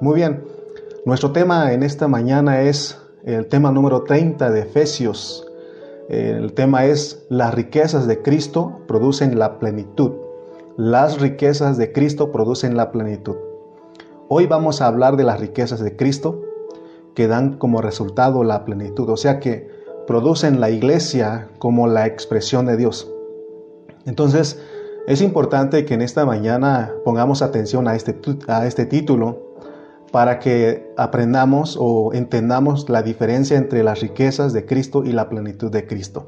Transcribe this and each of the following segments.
Muy bien, nuestro tema en esta mañana es el tema número 30 de Efesios. El tema es las riquezas de Cristo producen la plenitud. Las riquezas de Cristo producen la plenitud. Hoy vamos a hablar de las riquezas de Cristo que dan como resultado la plenitud, o sea que producen la iglesia como la expresión de Dios. Entonces, es importante que en esta mañana pongamos atención a este, a este título para que aprendamos o entendamos la diferencia entre las riquezas de Cristo y la plenitud de Cristo.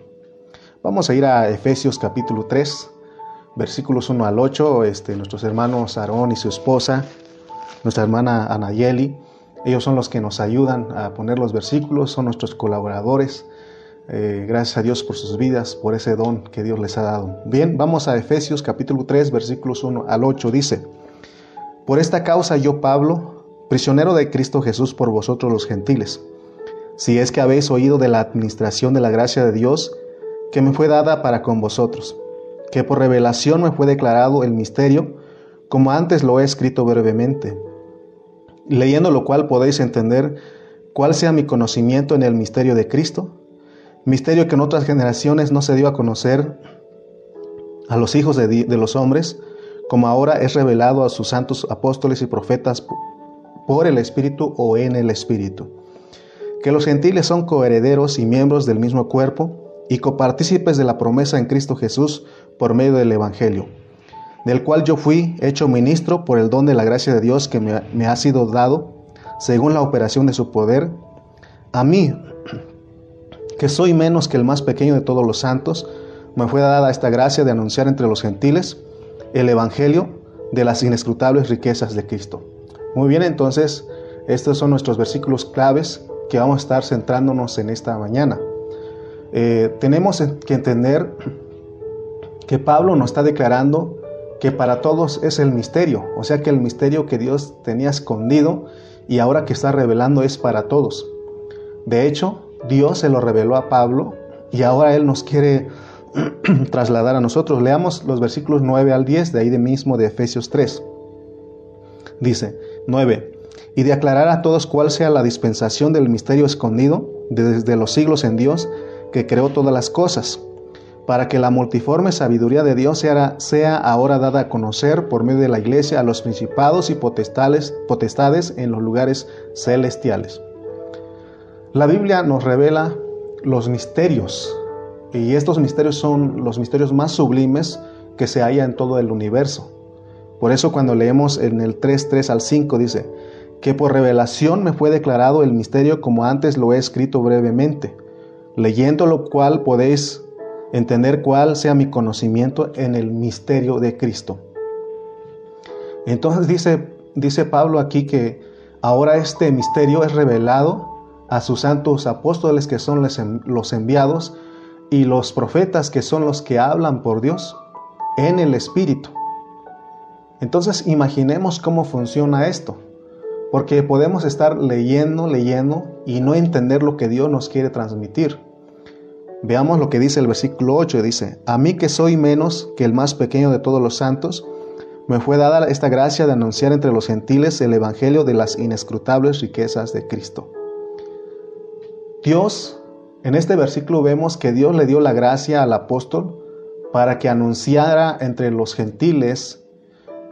Vamos a ir a Efesios capítulo 3, versículos 1 al 8. Este, nuestros hermanos Aarón y su esposa, nuestra hermana Anayeli, ellos son los que nos ayudan a poner los versículos, son nuestros colaboradores. Eh, gracias a Dios por sus vidas, por ese don que Dios les ha dado. Bien, vamos a Efesios capítulo 3, versículos 1 al 8. Dice, por esta causa yo, Pablo, prisionero de Cristo Jesús por vosotros los gentiles, si es que habéis oído de la administración de la gracia de Dios que me fue dada para con vosotros, que por revelación me fue declarado el misterio, como antes lo he escrito brevemente, leyendo lo cual podéis entender cuál sea mi conocimiento en el misterio de Cristo, misterio que en otras generaciones no se dio a conocer a los hijos de, los hombres, como ahora es revelado a sus santos apóstoles y profetas por el Espíritu o en el Espíritu. Que los gentiles son coherederos y miembros del mismo cuerpo y copartícipes de la promesa en Cristo Jesús por medio del Evangelio, del cual yo fui hecho ministro por el don de la gracia de Dios que me, ha sido dado, según la operación de su poder, a mí, que soy menos que el más pequeño de todos los santos, me fue dada esta gracia de anunciar entre los gentiles el Evangelio de las inescrutables riquezas de Cristo muy bien, entonces estos son nuestros versículos claves que vamos a estar centrándonos en esta mañana. Eh, tenemos que entender que Pablo nos está declarando que para todos es el misterio, o sea que el misterio que Dios tenía escondido y ahora que está revelando es para todos. De hecho, Dios se lo reveló a Pablo y ahora Él nos quiere trasladar a nosotros. Leamos los versículos 9 al 10 de ahí de mismo de Efesios 3. Dice, 9. Y de aclarar a todos cuál sea la dispensación del misterio escondido desde los siglos en Dios, que creó todas las cosas, para que la multiforme sabiduría de Dios sea, ahora dada a conocer por medio de la iglesia a los principados y potestades, potestades en los lugares celestiales. La Biblia nos revela los misterios, y estos misterios son los misterios más sublimes que se halla en todo el universo. Por eso cuando leemos en el 3, 3 al 5 dice, que por revelación me fue declarado el misterio como antes lo he escrito brevemente, leyendo lo cual podéis entender cuál sea mi conocimiento en el misterio de Cristo. Entonces dice, dice Pablo aquí que ahora este misterio es revelado a sus santos apóstoles que son los enviados y los profetas que son los que hablan por Dios en el Espíritu. Entonces imaginemos cómo funciona esto, porque podemos estar leyendo, leyendo y no entender lo que Dios nos quiere transmitir. Veamos lo que dice el versículo 8, dice, a mí que soy menos que el más pequeño de todos los santos, me fue dada esta gracia de anunciar entre los gentiles el Evangelio de las inescrutables riquezas de Cristo. Dios, en este versículo vemos que Dios le dio la gracia al apóstol para que anunciara entre los gentiles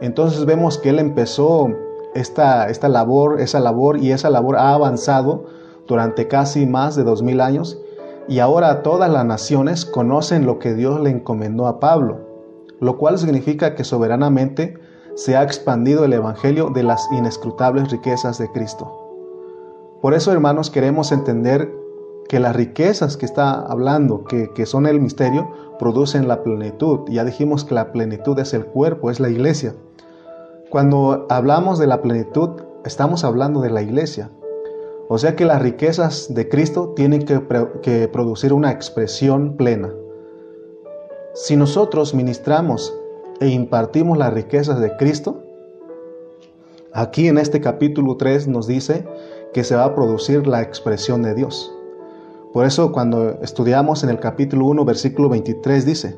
entonces vemos que él empezó esta, esta labor, esa labor y esa labor ha avanzado durante casi más de dos mil años y ahora todas las naciones conocen lo que Dios le encomendó a Pablo, lo cual significa que soberanamente se ha expandido el Evangelio de las inescrutables riquezas de Cristo. Por eso, hermanos, queremos entender que las riquezas que está hablando, que, que, son el misterio, producen la plenitud. Ya dijimos que la plenitud es el cuerpo, es la iglesia. Cuando hablamos de la plenitud, estamos hablando de la iglesia. O sea que las riquezas de Cristo tienen que, producir una expresión plena. Si nosotros ministramos e impartimos las riquezas de Cristo, aquí en este capítulo 3 nos dice que se va a producir la expresión de Dios. Por eso cuando estudiamos en el capítulo 1, versículo 23 dice,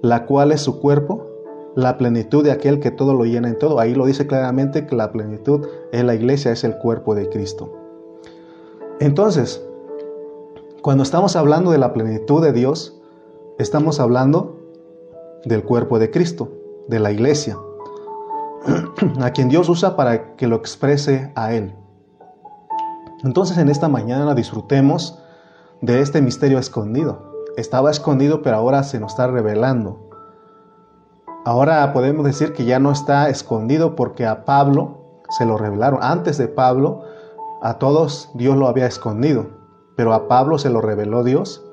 la cual es su cuerpo, la plenitud de aquel que todo lo llena en todo. Ahí lo dice claramente que la plenitud es la iglesia, es el cuerpo de Cristo. Entonces, cuando estamos hablando de la plenitud de Dios, estamos hablando del cuerpo de Cristo, de la iglesia, a quien Dios usa para que lo exprese a Él. Entonces en esta mañana disfrutemos de este misterio escondido. Estaba escondido, pero ahora se nos está revelando. Ahora podemos decir que ya no está escondido porque a Pablo se lo revelaron. Antes de Pablo, a todos Dios lo había escondido, pero a Pablo se lo reveló Dios.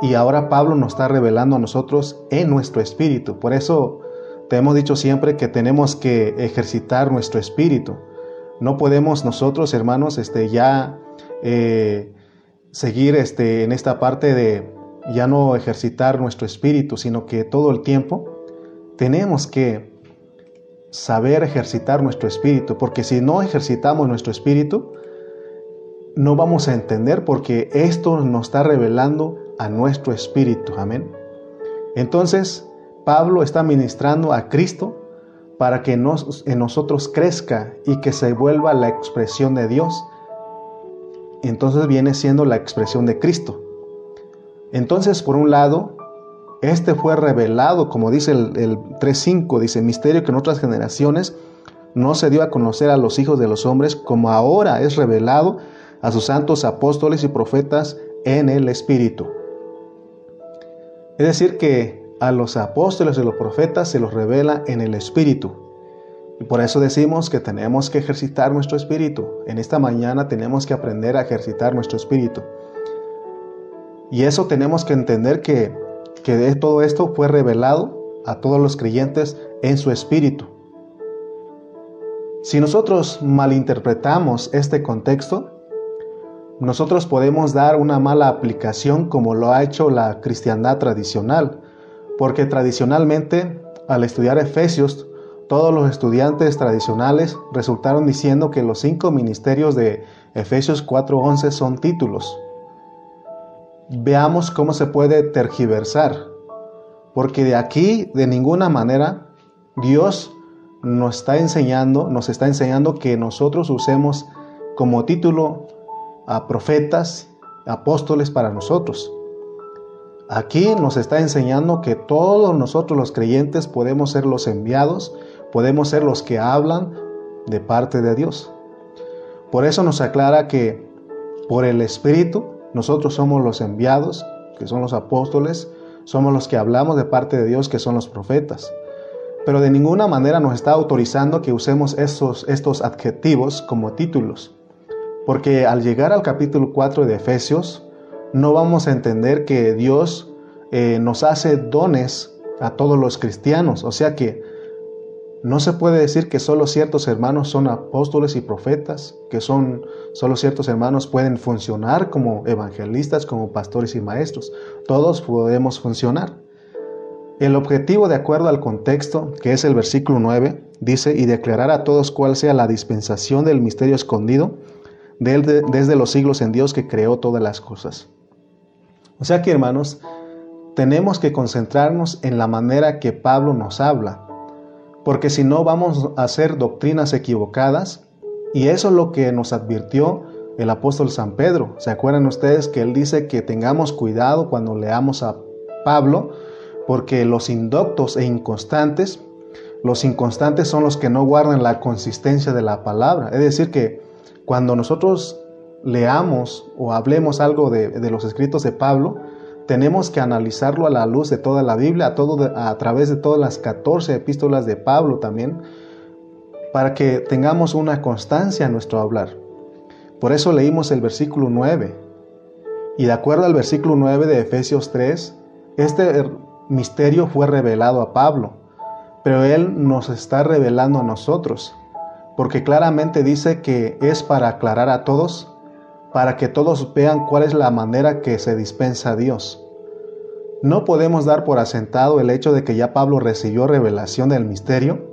Y ahora Pablo nos está revelando a nosotros en nuestro espíritu. Por eso te hemos dicho siempre que tenemos que ejercitar nuestro espíritu. No podemos nosotros, hermanos, este, ya eh, seguir este, en esta parte de ya no ejercitar nuestro espíritu, sino que todo el tiempo tenemos que saber ejercitar nuestro espíritu, porque si no ejercitamos nuestro espíritu, no vamos a entender porque esto nos está revelando a nuestro espíritu. Amén. Entonces, Pablo está ministrando a Cristo para que en nosotros crezca y que se vuelva la expresión de Dios. Entonces viene siendo la expresión de Cristo. Entonces, por un lado, este fue revelado, como dice el, el 3.5, dice, misterio que en otras generaciones no se dio a conocer a los hijos de los hombres, como ahora es revelado a sus santos apóstoles y profetas en el Espíritu. Es decir, que a los apóstoles y los profetas se los revela en el Espíritu. Y por eso decimos que tenemos que ejercitar nuestro espíritu. En esta mañana tenemos que aprender a ejercitar nuestro espíritu. Y eso tenemos que entender que, que todo esto fue revelado a todos los creyentes en su espíritu. Si nosotros malinterpretamos este contexto, nosotros podemos dar una mala aplicación como lo ha hecho la cristiandad tradicional, porque tradicionalmente al estudiar Efesios, todos los estudiantes tradicionales resultaron diciendo que los cinco ministerios de Efesios 4:11 son títulos. Veamos cómo se puede tergiversar, porque de aquí de ninguna manera Dios nos está enseñando, nos está enseñando que nosotros usemos como título a profetas, apóstoles para nosotros. Aquí nos está enseñando que todos nosotros los creyentes podemos ser los enviados, podemos ser los que hablan de parte de Dios. Por eso nos aclara que por el Espíritu nosotros somos los enviados, que son los apóstoles, somos los que hablamos de parte de Dios, que son los profetas. Pero de ninguna manera nos está autorizando que usemos estos, estos adjetivos como títulos. Porque al llegar al capítulo 4 de Efesios, no vamos a entender que Dios eh, nos hace dones a todos los cristianos. O sea que no se puede decir que solo ciertos hermanos son apóstoles y profetas, que son solo ciertos hermanos pueden funcionar como evangelistas, como pastores y maestros. Todos podemos funcionar. El objetivo, de acuerdo al contexto, que es el versículo 9, dice, y declarar a todos cuál sea la dispensación del misterio escondido desde los siglos en Dios que creó todas las cosas. O sea que hermanos, tenemos que concentrarnos en la manera que Pablo nos habla, porque si no vamos a hacer doctrinas equivocadas, y eso es lo que nos advirtió el apóstol San Pedro. ¿Se acuerdan ustedes que él dice que tengamos cuidado cuando leamos a Pablo? Porque los indoctos e inconstantes, los inconstantes son los que no guardan la consistencia de la palabra. Es decir, que cuando nosotros leamos o hablemos algo de, los escritos de Pablo, tenemos que analizarlo a la luz de toda la Biblia, a, todo, a través de todas las 14 epístolas de Pablo también, para que tengamos una constancia en nuestro hablar. Por eso leímos el versículo 9. Y de acuerdo al versículo 9 de Efesios 3, este misterio fue revelado a Pablo, pero él nos está revelando a nosotros porque claramente dice que es para aclarar a todos, para que todos vean cuál es la manera que se dispensa a Dios. No podemos dar por asentado el hecho de que ya Pablo recibió revelación del misterio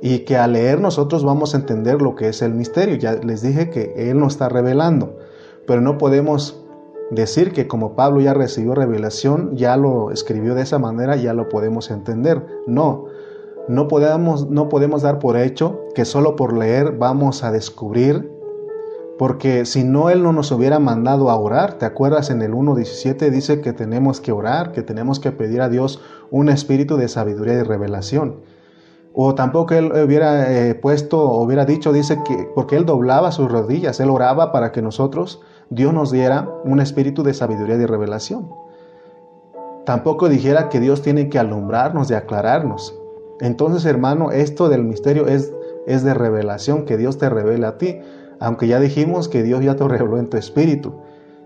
y que al leer nosotros vamos a entender lo que es el misterio. Ya les dije que Él nos está revelando, pero no podemos decir que como Pablo ya recibió revelación, ya lo escribió de esa manera, ya lo podemos entender. No, no podemos, no podemos dar por hecho que solo por leer vamos a descubrir, porque si no Él no nos hubiera mandado a orar, ¿te acuerdas en el 1.17 dice que tenemos que orar, que tenemos que pedir a Dios un espíritu de sabiduría y revelación? O tampoco Él hubiera eh, puesto, hubiera dicho, dice que, porque Él doblaba sus rodillas, Él oraba para que nosotros, Dios nos diera un espíritu de sabiduría y revelación. Tampoco dijera que Dios tiene que alumbrarnos y aclararnos. Entonces, hermano, esto del misterio es, es de revelación, que Dios te revele a ti. Aunque ya dijimos que Dios ya te reveló en tu espíritu.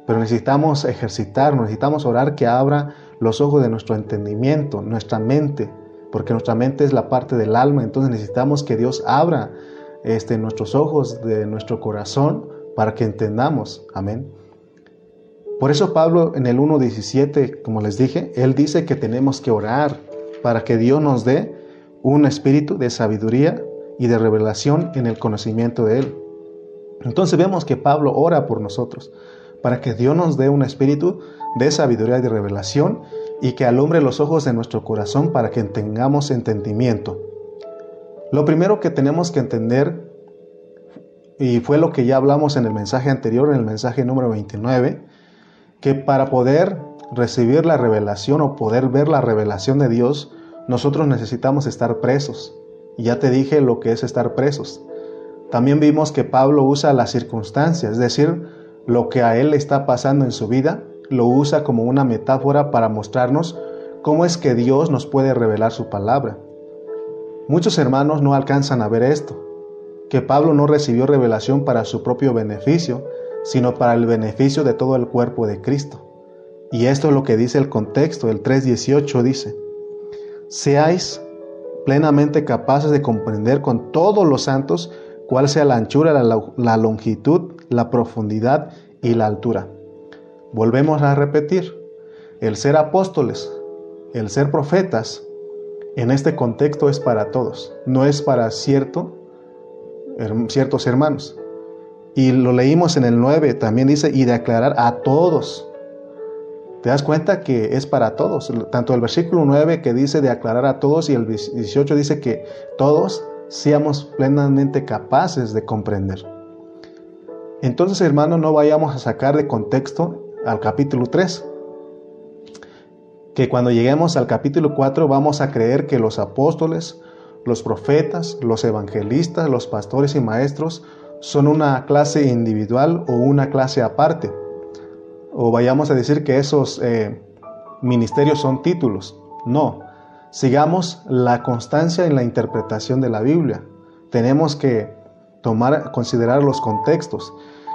Pero necesitamos ejercitar, necesitamos orar que abra los ojos de nuestro entendimiento, nuestra mente, porque nuestra mente es la parte del alma. Entonces necesitamos que Dios abra este, nuestros ojos de nuestro corazón para que entendamos. Amén. Por eso Pablo en el 1.17, como les dije, él dice que tenemos que orar para que Dios nos dé un espíritu de sabiduría y de revelación en el conocimiento de Él. Entonces vemos que Pablo ora por nosotros, para que Dios nos dé un espíritu de sabiduría y de revelación y que alumbre los ojos de nuestro corazón para que tengamos entendimiento. Lo primero que tenemos que entender, y fue lo que ya hablamos en el mensaje anterior, en el mensaje número 29, que para poder recibir la revelación o poder ver la revelación de Dios, nosotros necesitamos estar presos. Y ya te dije lo que es estar presos. También vimos que Pablo usa las circunstancias, es decir, lo que a él le está pasando en su vida, lo usa como una metáfora para mostrarnos cómo es que Dios nos puede revelar su palabra. Muchos hermanos no alcanzan a ver esto, que Pablo no recibió revelación para su propio beneficio, sino para el beneficio de todo el cuerpo de Cristo. Y esto es lo que dice el contexto, el 3.18 dice, seáis plenamente capaces de comprender con todos los santos cuál sea la anchura, la, longitud, la profundidad y la altura. Volvemos a repetir, el ser apóstoles, el ser profetas, en este contexto es para todos, no es para cierto, ciertos hermanos. Y lo leímos en el 9, también dice, y de aclarar a todos. Te das cuenta que es para todos. Tanto el versículo 9 que dice de aclarar a todos y el 18 dice que todos seamos plenamente capaces de comprender. Entonces, hermano, no vayamos a sacar de contexto al capítulo 3. Que cuando lleguemos al capítulo 4 vamos a creer que los apóstoles, los profetas, los evangelistas, los pastores y maestros son una clase individual o una clase aparte o vayamos a decir que esos eh, ministerios son títulos. No, sigamos la constancia en la interpretación de la Biblia. Tenemos que tomar, considerar los contextos.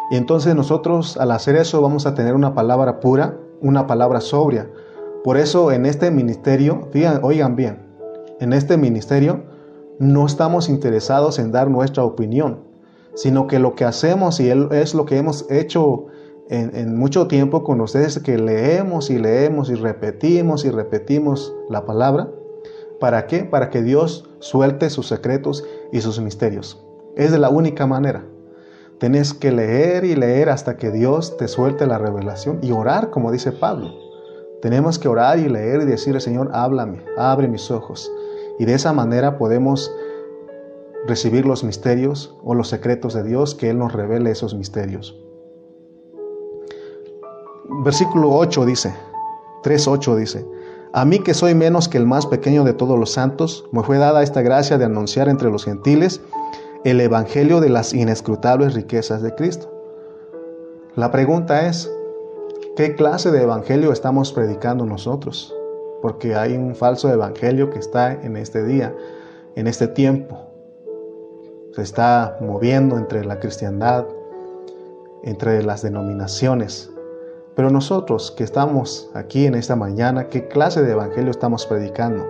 Y entonces nosotros al hacer eso vamos a tener una palabra pura, una palabra sobria. Por eso en este ministerio, oigan bien, en este ministerio no estamos interesados en dar nuestra opinión, sino que lo que hacemos y es lo que hemos hecho en, mucho tiempo con ustedes que leemos y leemos y repetimos y repetimos la palabra. ¿Para qué? Para que Dios suelte sus secretos y sus misterios. Es de la única manera. Tenés que leer y leer hasta que Dios te suelte la revelación y orar, como dice Pablo. Tenemos que orar y leer y decirle, Señor, háblame, abre mis ojos. Y de esa manera podemos recibir los misterios o los secretos de Dios, que Él nos revele esos misterios versículo 8 dice, 3.8 dice, a mí que soy menos que el más pequeño de todos los santos, me fue dada esta gracia de anunciar entre los gentiles el evangelio de las inescrutables riquezas de Cristo. La pregunta es, ¿qué clase de evangelio estamos predicando nosotros? Porque hay un falso evangelio que está en este día, en este tiempo. Se está moviendo entre la cristiandad, entre las denominaciones. Pero nosotros que estamos aquí en esta mañana, ¿qué clase de evangelio estamos predicando?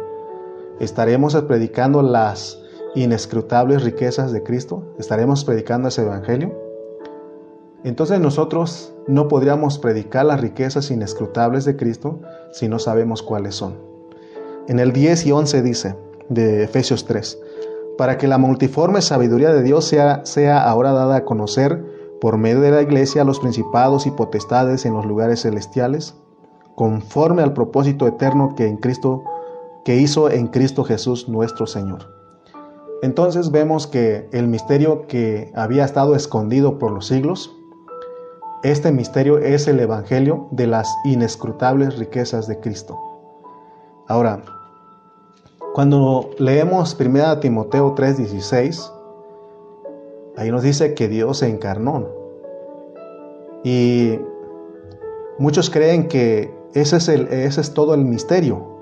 ¿Estaremos predicando las inescrutables riquezas de Cristo? ¿Estaremos predicando ese evangelio? Entonces nosotros no podríamos predicar las riquezas inescrutables de Cristo si no sabemos cuáles son. En el 10 y 11 dice de Efesios 3, para que la multiforme sabiduría de Dios sea, sea ahora dada a conocer por medio de la iglesia a los principados y potestades en los lugares celestiales, conforme al propósito eterno que en Cristo que hizo en Cristo Jesús nuestro Señor. Entonces vemos que el misterio que había estado escondido por los siglos, este misterio es el Evangelio de las inescrutables riquezas de Cristo. Ahora, cuando leemos 1 Timoteo 3:16, ahí nos dice que Dios se encarnó. Y muchos creen que ese es, el, ese es todo el misterio,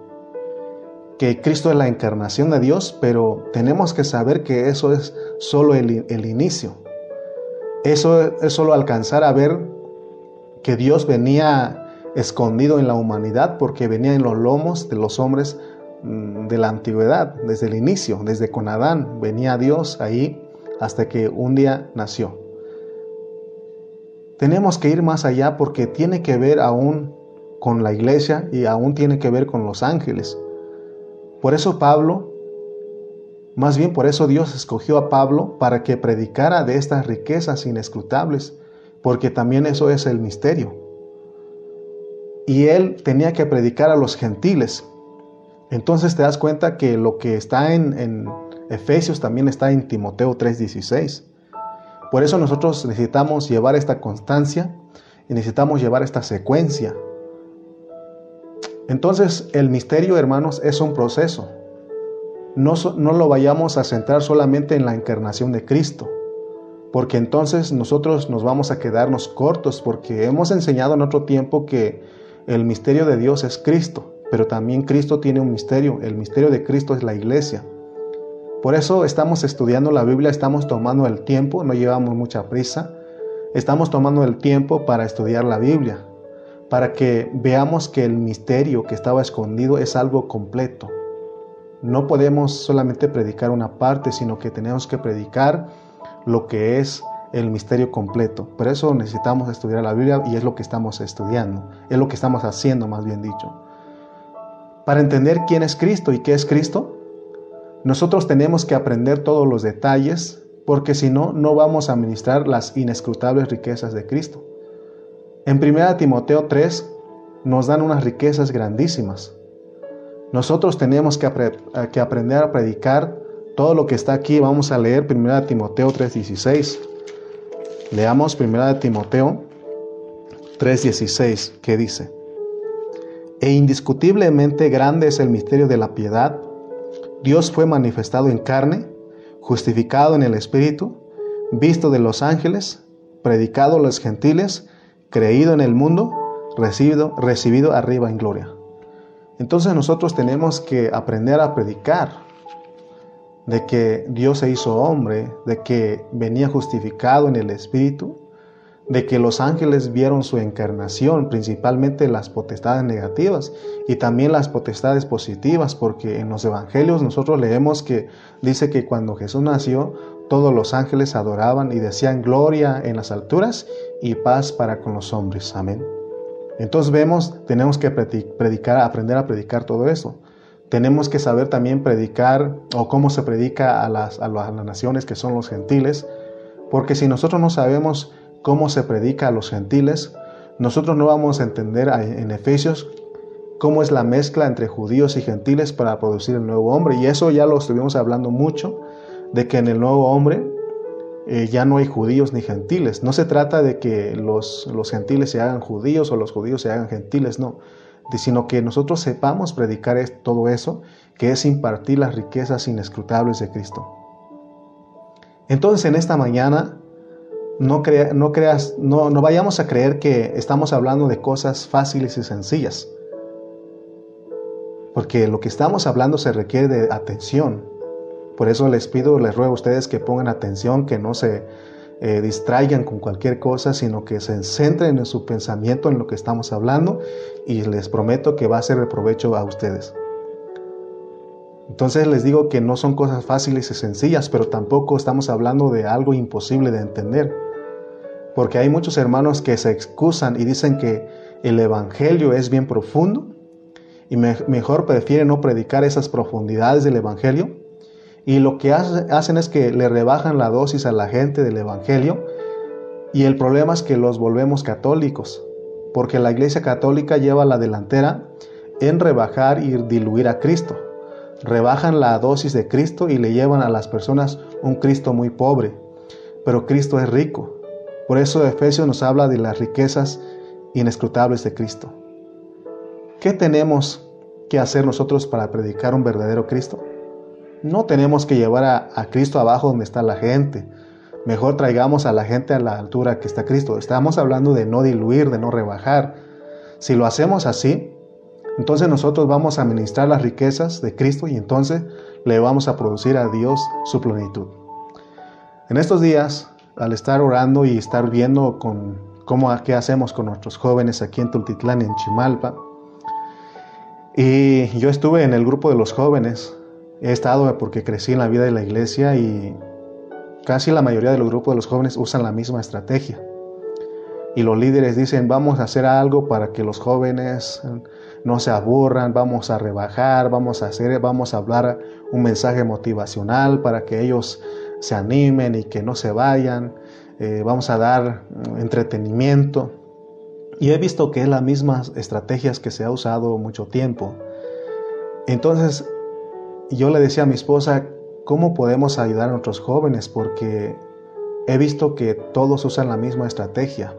que Cristo es la encarnación de Dios, pero tenemos que saber que eso es solo el, el inicio. Eso es solo alcanzar a ver que Dios venía escondido en la humanidad porque venía en los lomos de los hombres mm, de la antigüedad, desde el inicio, desde con Adán, venía Dios ahí hasta que un día nació. Tenemos que ir más allá porque tiene que ver aún con la iglesia y aún tiene que ver con los ángeles. Por eso Pablo, más bien por eso Dios escogió a Pablo para que predicara de estas riquezas inescrutables, porque también eso es el misterio. Y él tenía que predicar a los gentiles. Entonces te das cuenta que lo que está en, en Efesios también está en Timoteo 3:16. Por eso nosotros necesitamos llevar esta constancia y necesitamos llevar esta secuencia. Entonces el misterio, hermanos, es un proceso. No, no lo vayamos a centrar solamente en la encarnación de Cristo, porque entonces nosotros nos vamos a quedarnos cortos, porque hemos enseñado en otro tiempo que el misterio de Dios es Cristo, pero también Cristo tiene un misterio. El misterio de Cristo es la iglesia. Por eso estamos estudiando la Biblia, estamos tomando el tiempo, no llevamos mucha prisa, estamos tomando el tiempo para estudiar la Biblia, para que veamos que el misterio que estaba escondido es algo completo. No podemos solamente predicar una parte, sino que tenemos que predicar lo que es el misterio completo. Por eso necesitamos estudiar la Biblia y es lo que estamos estudiando, es lo que estamos haciendo más bien dicho. Para entender quién es Cristo y qué es Cristo, nosotros tenemos que aprender todos los detalles porque si no, no vamos a administrar las inescrutables riquezas de Cristo. En 1 Timoteo 3 nos dan unas riquezas grandísimas. Nosotros tenemos que, que, aprender a predicar todo lo que está aquí. Vamos a leer 1 Timoteo 3:16. Leamos 1 Timoteo 3:16, que dice, E indiscutiblemente grande es el misterio de la piedad Dios fue manifestado en carne, justificado en el Espíritu, visto de los ángeles, predicado a los gentiles, creído en el mundo, recibido, recibido arriba en gloria. Entonces nosotros tenemos que aprender a predicar de que Dios se hizo hombre, de que venía justificado en el Espíritu, de que los ángeles vieron su encarnación, principalmente las potestades negativas y también las potestades positivas, porque en los evangelios nosotros leemos que dice que cuando Jesús nació, todos los ángeles adoraban y decían gloria en las alturas y paz para con los hombres. Amén. Entonces vemos, tenemos que predicar, aprender a predicar todo eso. Tenemos que saber también predicar o cómo se predica a las, a las naciones que son los gentiles, porque si nosotros no sabemos cómo se predica a los gentiles, nosotros no vamos a entender en Efesios cómo es la mezcla entre judíos y gentiles para producir el nuevo hombre. Y eso ya lo estuvimos hablando mucho, de que en el nuevo hombre eh, ya no hay judíos ni gentiles. No se trata de que los, los gentiles se hagan judíos o los judíos se hagan gentiles, no. Sino que nosotros sepamos predicar todo eso, que es impartir las riquezas inescrutables de Cristo. Entonces en esta mañana no, no, creas, no, no vayamos a creer que estamos hablando de cosas fáciles y sencillas. Porque lo que estamos hablando se requiere de atención. Por eso les pido, les ruego a ustedes que pongan atención, que no se eh, distraigan con cualquier cosa, sino que se centren en su pensamiento, en lo que estamos hablando, y les prometo que va a ser de provecho a ustedes. Entonces les digo que no son cosas fáciles y sencillas, pero tampoco estamos hablando de algo imposible de entender. Porque hay muchos hermanos que se excusan y dicen que el Evangelio es bien profundo y mejor prefieren no predicar esas profundidades del Evangelio. Y lo que hacen es que le rebajan la dosis a la gente del Evangelio. Y el problema es que los volvemos católicos, porque la Iglesia Católica lleva la delantera en rebajar y diluir a Cristo. rebajan la dosis de Cristo y le llevan a las personas un Cristo muy pobre. Pero Cristo es rico. Por eso Efesios nos habla de las riquezas inescrutables de Cristo. ¿Qué tenemos que hacer nosotros para predicar un verdadero Cristo? No tenemos que llevar a, Cristo abajo donde está la gente. Mejor traigamos a la gente a la altura que está Cristo. Estamos hablando de no diluir, de no rebajar. Si lo hacemos así, entonces nosotros vamos a ministrar las riquezas de Cristo y entonces le vamos a producir a Dios su plenitud. En estos días, al estar orando y estar viendo con cómo qué hacemos con nuestros jóvenes aquí en Tultitlán en Chimalpa, y yo estuve en el grupo de los jóvenes, he estado porque crecí en la vida de la iglesia y casi la mayoría de los grupos de los jóvenes usan la misma estrategia. Y los líderes dicen, vamos a hacer algo para que los jóvenes no se aburran, vamos a rebajar, vamos a hacer, vamos a hablar un mensaje motivacional para que ellos se animen y que no se vayan, eh, vamos a dar mm, entretenimiento. Y he visto que es las mismas estrategias que se ha usado mucho tiempo. Entonces, yo le decía a mi esposa, ¿cómo podemos ayudar a nuestros jóvenes? Porque he visto que todos usan la misma estrategia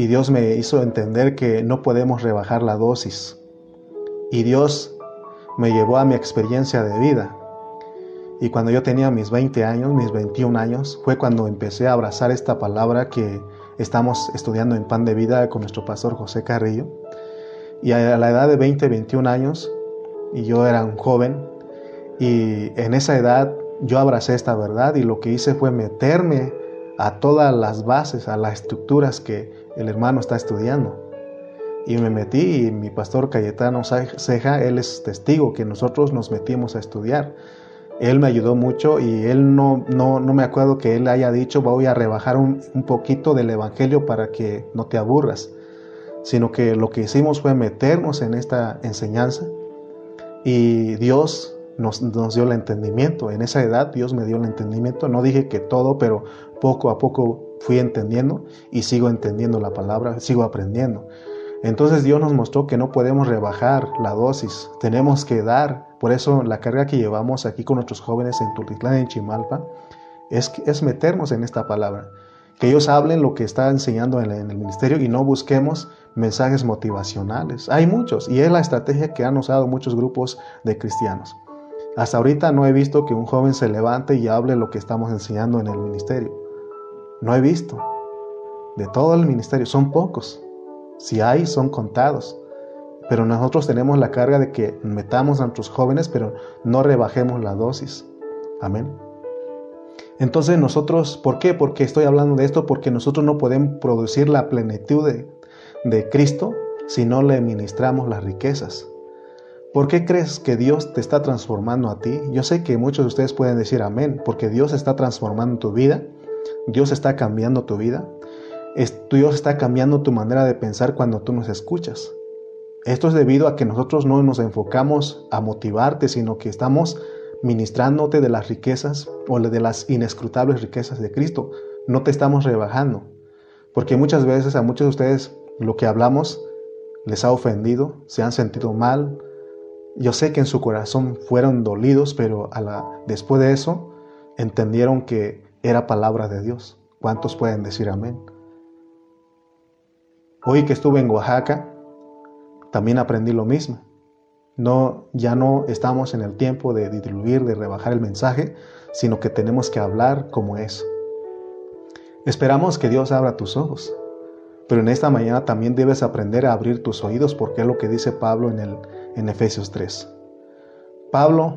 y Dios me hizo entender que no podemos rebajar la dosis. Y Dios me llevó a mi experiencia de vida. Y cuando yo tenía mis 20 años, mis 21 años, fue cuando empecé a abrazar esta palabra que estamos estudiando en Pan de Vida con nuestro pastor José Carrillo. Y a la edad de 20, 21 años, y yo era un joven, y en esa edad yo abracé esta verdad y lo que hice fue meterme a todas las bases, a las estructuras que el hermano está estudiando. Y me metí y mi pastor Cayetano Ceja, él es testigo que nosotros nos metimos a estudiar. Él me ayudó mucho y él no, no, no me acuerdo que él haya dicho voy a rebajar un, un poquito del Evangelio para que no te aburras, sino que lo que hicimos fue meternos en esta enseñanza y Dios nos, nos, dio el entendimiento. En esa edad Dios me dio el entendimiento. No dije que todo, pero poco a poco fui entendiendo y sigo entendiendo la palabra, sigo aprendiendo. Entonces Dios nos mostró que no podemos rebajar la dosis, tenemos que dar. Por eso la carga que llevamos aquí con nuestros jóvenes en Tultitlán, en Chimalpa, es, meternos en esta palabra. Que ellos hablen lo que está enseñando en, en el ministerio y no busquemos mensajes motivacionales. Hay muchos y es la estrategia que han usado muchos grupos de cristianos. Hasta ahorita no he visto que un joven se levante y hable lo que estamos enseñando en el ministerio. No he visto. De todo el ministerio, son pocos. Si hay, son contados. Pero nosotros tenemos la carga de que metamos a nuestros jóvenes, pero no rebajemos la dosis. Amén. Entonces nosotros, ¿por qué? Porque estoy hablando de esto, porque nosotros no podemos producir la plenitud de, Cristo si no le ministramos las riquezas. ¿Por qué crees que Dios te está transformando a ti? Yo sé que muchos de ustedes pueden decir amén, porque Dios está transformando tu vida, Dios está cambiando tu vida, Dios está cambiando tu manera de pensar cuando tú nos escuchas. Esto es debido a que nosotros no nos enfocamos a motivarte, sino que estamos ministrándote de las riquezas o de las inescrutables riquezas de Cristo. No te estamos rebajando, porque muchas veces a muchos de ustedes lo que hablamos les ha ofendido, se han sentido mal, yo sé que en su corazón fueron dolidos, pero a la, después de eso entendieron que era palabra de Dios. ¿Cuántos pueden decir amén? Hoy que estuve en Oaxaca, también aprendí lo mismo. No, ya no estamos en el tiempo de diluir, de rebajar el mensaje, sino que tenemos que hablar como es. Esperamos que Dios abra tus ojos, pero en esta mañana también debes aprender a abrir tus oídos porque es lo que dice Pablo en el en Efesios 3. Pablo,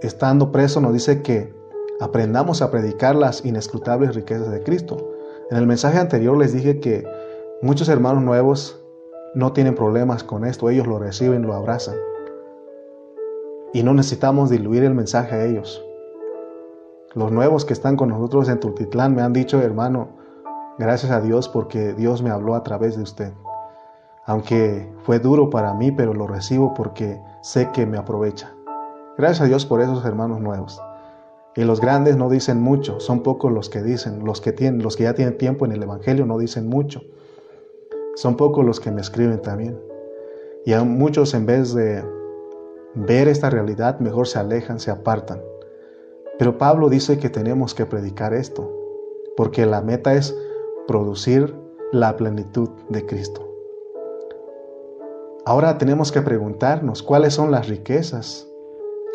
estando preso, nos dice que aprendamos a predicar las inescrutables riquezas de Cristo. En el mensaje anterior les dije que muchos hermanos nuevos no tienen problemas con esto, ellos lo reciben, lo abrazan. Y no necesitamos diluir el mensaje a ellos. Los nuevos que están con nosotros en Tultitlán me han dicho, hermano, gracias a Dios porque Dios me habló a través de usted aunque fue duro para mí, pero lo recibo porque sé que me aprovecha. Gracias a Dios por esos hermanos nuevos. Y los grandes no dicen mucho, son pocos los que dicen, los que tienen, los que ya tienen tiempo en el evangelio no dicen mucho. Son pocos los que me escriben también. Y a muchos en vez de ver esta realidad, mejor se alejan, se apartan. Pero Pablo dice que tenemos que predicar esto, porque la meta es producir la plenitud de Cristo. Ahora tenemos que preguntarnos cuáles son las riquezas,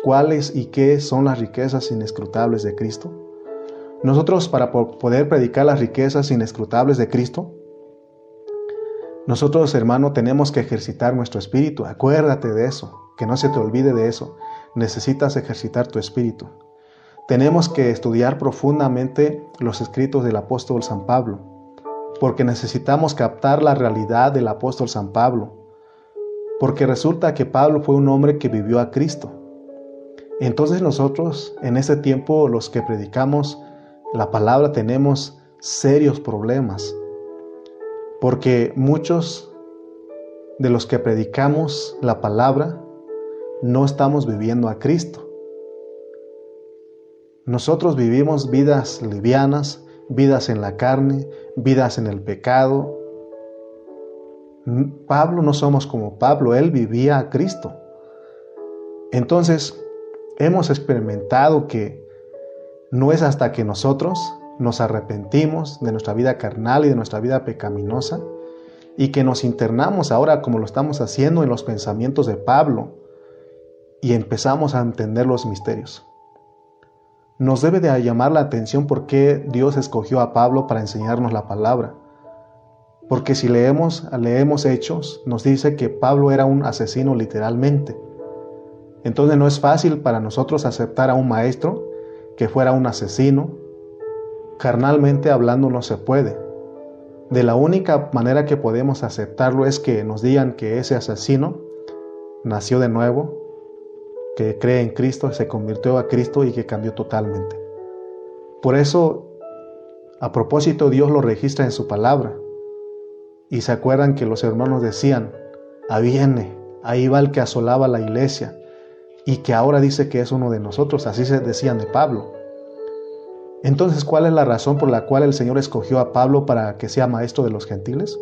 cuáles y qué son las riquezas inescrutables de Cristo. Nosotros para poder predicar las riquezas inescrutables de Cristo, nosotros hermano tenemos que ejercitar nuestro espíritu. Acuérdate de eso, que no se te olvide de eso. Necesitas ejercitar tu espíritu. Tenemos que estudiar profundamente los escritos del apóstol San Pablo, porque necesitamos captar la realidad del apóstol San Pablo, porque resulta que Pablo fue un hombre que vivió a Cristo. Entonces nosotros en ese tiempo los que predicamos la palabra tenemos serios problemas, porque muchos de los que predicamos la palabra no estamos viviendo a Cristo. Nosotros vivimos vidas livianas, vidas en la carne, vidas en el pecado. Pablo no somos como Pablo, él vivía a Cristo. Entonces, hemos experimentado que no es hasta que nosotros nos arrepentimos de nuestra vida carnal y de nuestra vida pecaminosa y que nos internamos ahora como lo estamos haciendo en los pensamientos de Pablo y empezamos a entender los misterios nos debe de llamar la atención por qué Dios escogió a Pablo para enseñarnos la palabra. Porque si leemos, leemos Hechos, nos dice que Pablo era un asesino literalmente. Entonces no es fácil para nosotros aceptar a un maestro que fuera un asesino. Carnalmente hablando no se puede. De la única manera que podemos aceptarlo es que nos digan que ese asesino nació de nuevo, que cree en Cristo, se convirtió a Cristo y que cambió totalmente. Por eso, a propósito, Dios lo registra en su palabra. Y se acuerdan que los hermanos decían, ahí viene, ahí va el que asolaba la iglesia y que ahora dice que es uno de nosotros, así se decían de Pablo. Entonces, ¿cuál es la razón por la cual el Señor escogió a Pablo para que sea maestro de los gentiles?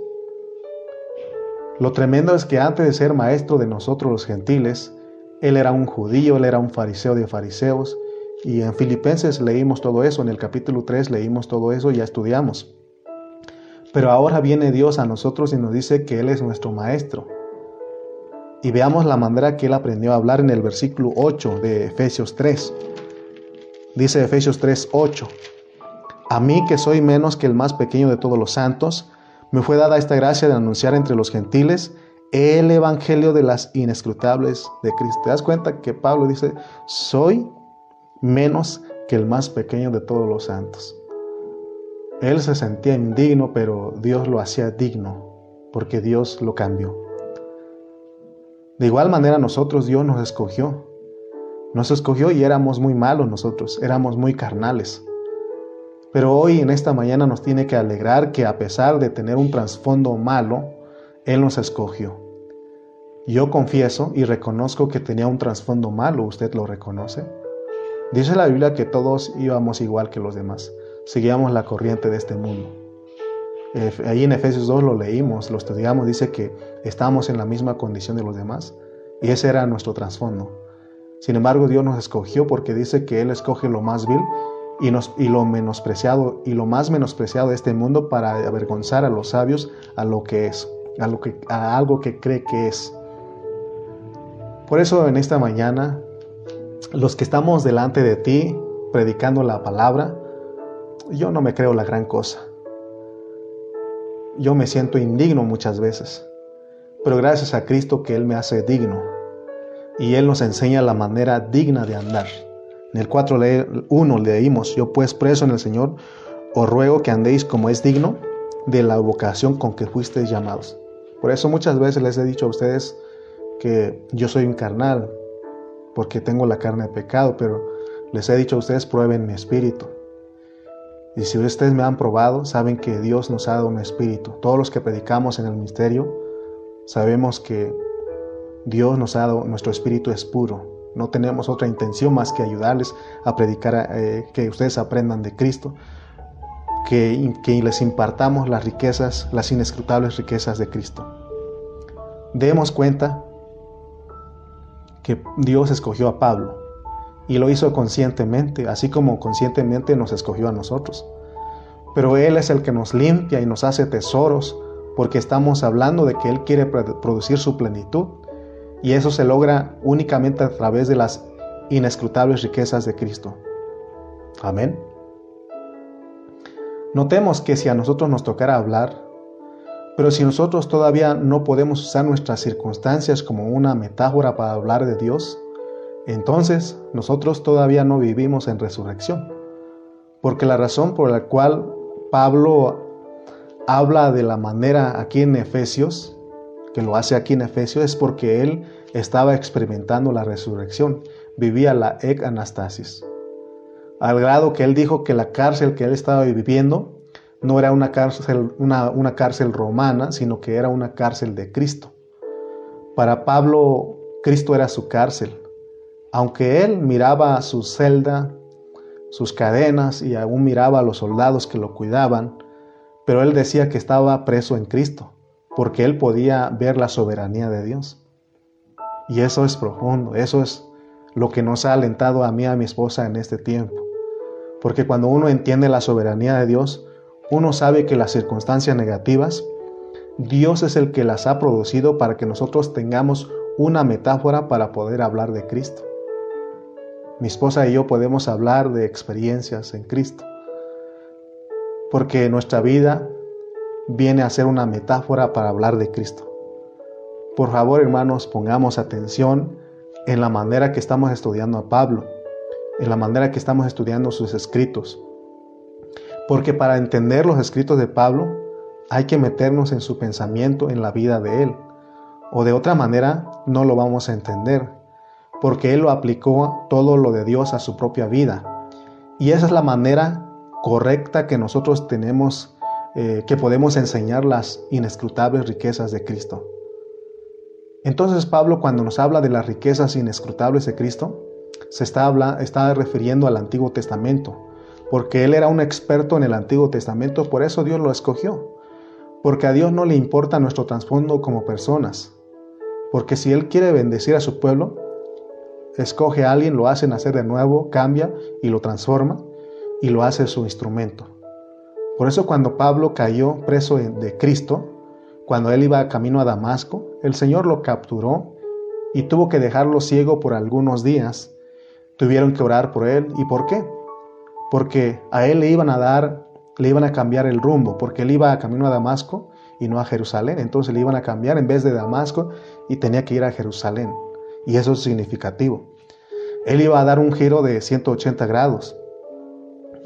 Lo tremendo es que antes de ser maestro de nosotros los gentiles, él era un judío, él era un fariseo de fariseos. Y en Filipenses leímos todo eso, en el capítulo 3 leímos todo eso, y ya estudiamos. Pero ahora viene Dios a nosotros y nos dice que Él es nuestro maestro. Y veamos la manera que Él aprendió a hablar en el versículo 8 de Efesios 3. Dice Efesios 3, 8. A mí que soy menos que el más pequeño de todos los santos, me fue dada esta gracia de anunciar entre los gentiles el Evangelio de las inescrutables de Cristo. ¿Te das cuenta que Pablo dice, soy menos que el más pequeño de todos los santos? Él se sentía indigno, pero Dios lo hacía digno, porque Dios lo cambió. De igual manera nosotros Dios nos escogió. Nos escogió y éramos muy malos nosotros, éramos muy carnales. Pero hoy en esta mañana nos tiene que alegrar que a pesar de tener un trasfondo malo, él nos escogió. Yo confieso y reconozco que tenía un trasfondo malo, usted lo reconoce. Dice la Biblia que todos íbamos igual que los demás, seguíamos la corriente de este mundo. Ahí en Efesios 2 lo leímos, lo estudiamos, dice que estábamos en la misma condición de los demás y ese era nuestro trasfondo. Sin embargo, Dios nos escogió porque dice que Él escoge lo más vil y, lo menospreciado y lo más menospreciado de este mundo para avergonzar a los sabios a lo que es a, que, a algo que cree que es. Por eso en esta mañana, los que estamos delante de ti predicando la palabra, yo no me creo la gran cosa. Yo me siento indigno muchas veces, pero gracias a Cristo que Él me hace digno y Él nos enseña la manera digna de andar. En el 4.1 leímos, yo pues preso en el Señor, os ruego que andéis como es digno de la vocación con que fuisteis llamados. Por eso muchas veces les he dicho a ustedes que yo soy un carnal, porque tengo la carne de pecado, pero les he dicho a ustedes prueben mi espíritu. Y si ustedes me han probado, saben que Dios nos ha dado un espíritu. Todos los que predicamos en el misterio, sabemos que Dios nos ha dado, nuestro espíritu es puro. No tenemos otra intención más que ayudarles a predicar, eh, que ustedes aprendan de Cristo, que, les impartamos las riquezas, las inescrutables riquezas de Cristo. Demos cuenta que Dios escogió a Pablo y lo hizo conscientemente, así como conscientemente nos escogió a nosotros. Pero Él es el que nos limpia y nos hace tesoros porque estamos hablando de que Él quiere producir su plenitud y eso se logra únicamente a través de las inescrutables riquezas de Cristo. Amén. Notemos que si a nosotros nos tocara hablar, pero si nosotros todavía no podemos usar nuestras circunstancias como una metáfora para hablar de Dios, entonces nosotros todavía no vivimos en resurrección. Porque la razón por la cual Pablo habla de la manera aquí en Efesios, que lo hace aquí en Efesios, es porque él estaba experimentando la resurrección, vivía la ec anastasis. Al grado que él dijo que la cárcel que él estaba viviendo no era una cárcel, una, una cárcel romana, sino que era una cárcel de Cristo. Para Pablo, Cristo era su cárcel. Aunque él miraba su celda, sus cadenas y aún miraba a los soldados que lo cuidaban, pero él decía que estaba preso en Cristo, porque él podía ver la soberanía de Dios. Y eso es profundo, eso es lo que nos ha alentado a mí y a mi esposa en este tiempo. Porque cuando uno entiende la soberanía de Dios, uno sabe que las circunstancias negativas, Dios es el que las ha producido para que nosotros tengamos una metáfora para poder hablar de Cristo. Mi esposa y yo podemos hablar de experiencias en Cristo, porque nuestra vida viene a ser una metáfora para hablar de Cristo. Por favor, hermanos, pongamos atención en la manera que estamos estudiando a Pablo, en la manera que estamos estudiando sus escritos. Porque para entender los escritos de Pablo hay que meternos en su pensamiento, en la vida de él. O de otra manera no lo vamos a entender porque Él lo aplicó todo lo de Dios a su propia vida. Y esa es la manera correcta que nosotros tenemos, eh, que podemos enseñar las inescrutables riquezas de Cristo. Entonces Pablo cuando nos habla de las riquezas inescrutables de Cristo, se está, está refiriendo al Antiguo Testamento, porque él era un experto en el Antiguo Testamento, por eso Dios lo escogió, porque a Dios no le importa nuestro trasfondo como personas, porque si Él quiere bendecir a su pueblo, escoge a alguien, lo hace nacer de nuevo, cambia y lo transforma y lo hace su instrumento. Por eso cuando Pablo cayó preso de Cristo, cuando él iba camino a Damasco, el Señor lo capturó y tuvo que dejarlo ciego por algunos días. Tuvieron que orar por él. ¿Y por qué? Porque a él le iban a dar, le iban a cambiar el rumbo, porque él iba camino a Damasco y no a Jerusalén. Entonces le iban a cambiar en vez de Damasco y tenía que ir a Jerusalén y eso es significativo. Él iba a dar un giro de 180 grados,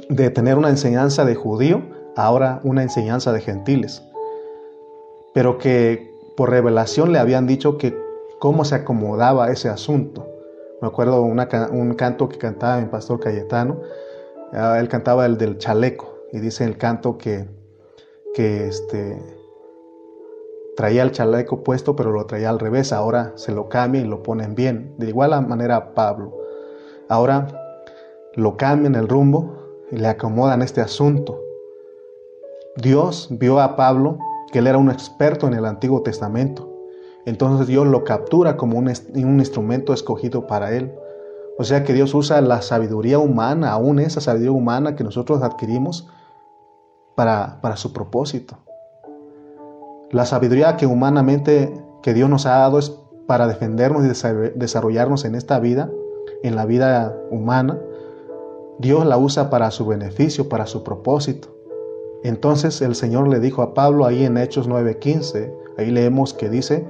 de tener una enseñanza de judío, ahora una enseñanza de gentiles, pero que por revelación le habían dicho que cómo se acomodaba ese asunto. Me acuerdo un canto que cantaba mi pastor Cayetano, ah, él cantaba el del chaleco, y dice el canto que, que este, traía el chaleco puesto, pero lo traía al revés. Ahora se lo cambian y lo ponen bien. De igual manera Pablo. Ahora lo cambian el rumbo y le acomodan este asunto. Dios vio a Pablo que él era un experto en el Antiguo Testamento. Entonces Dios lo captura como un, instrumento escogido para él. O sea que Dios usa la sabiduría humana, aún esa sabiduría humana que nosotros adquirimos, para, para su propósito. La sabiduría que humanamente que Dios nos ha dado es para defendernos y desarrollarnos en esta vida, en la vida humana. Dios la usa para su beneficio, para su propósito. Entonces el Señor le dijo a Pablo ahí en Hechos 9:15, ahí leemos que dice,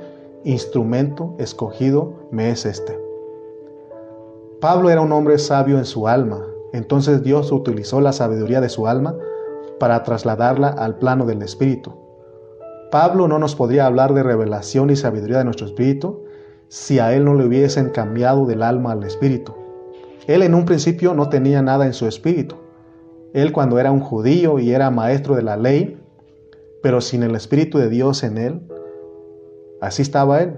instrumento escogido me es este. Pablo era un hombre sabio en su alma, entonces Dios utilizó la sabiduría de su alma para trasladarla al plano del Espíritu. Pablo no nos podría hablar de revelación y sabiduría de nuestro espíritu si a él no le hubiesen cambiado del alma al espíritu. Él en un principio no tenía nada en su espíritu. Él cuando era un judío y era maestro de la ley, pero sin el espíritu de Dios en él, así estaba él.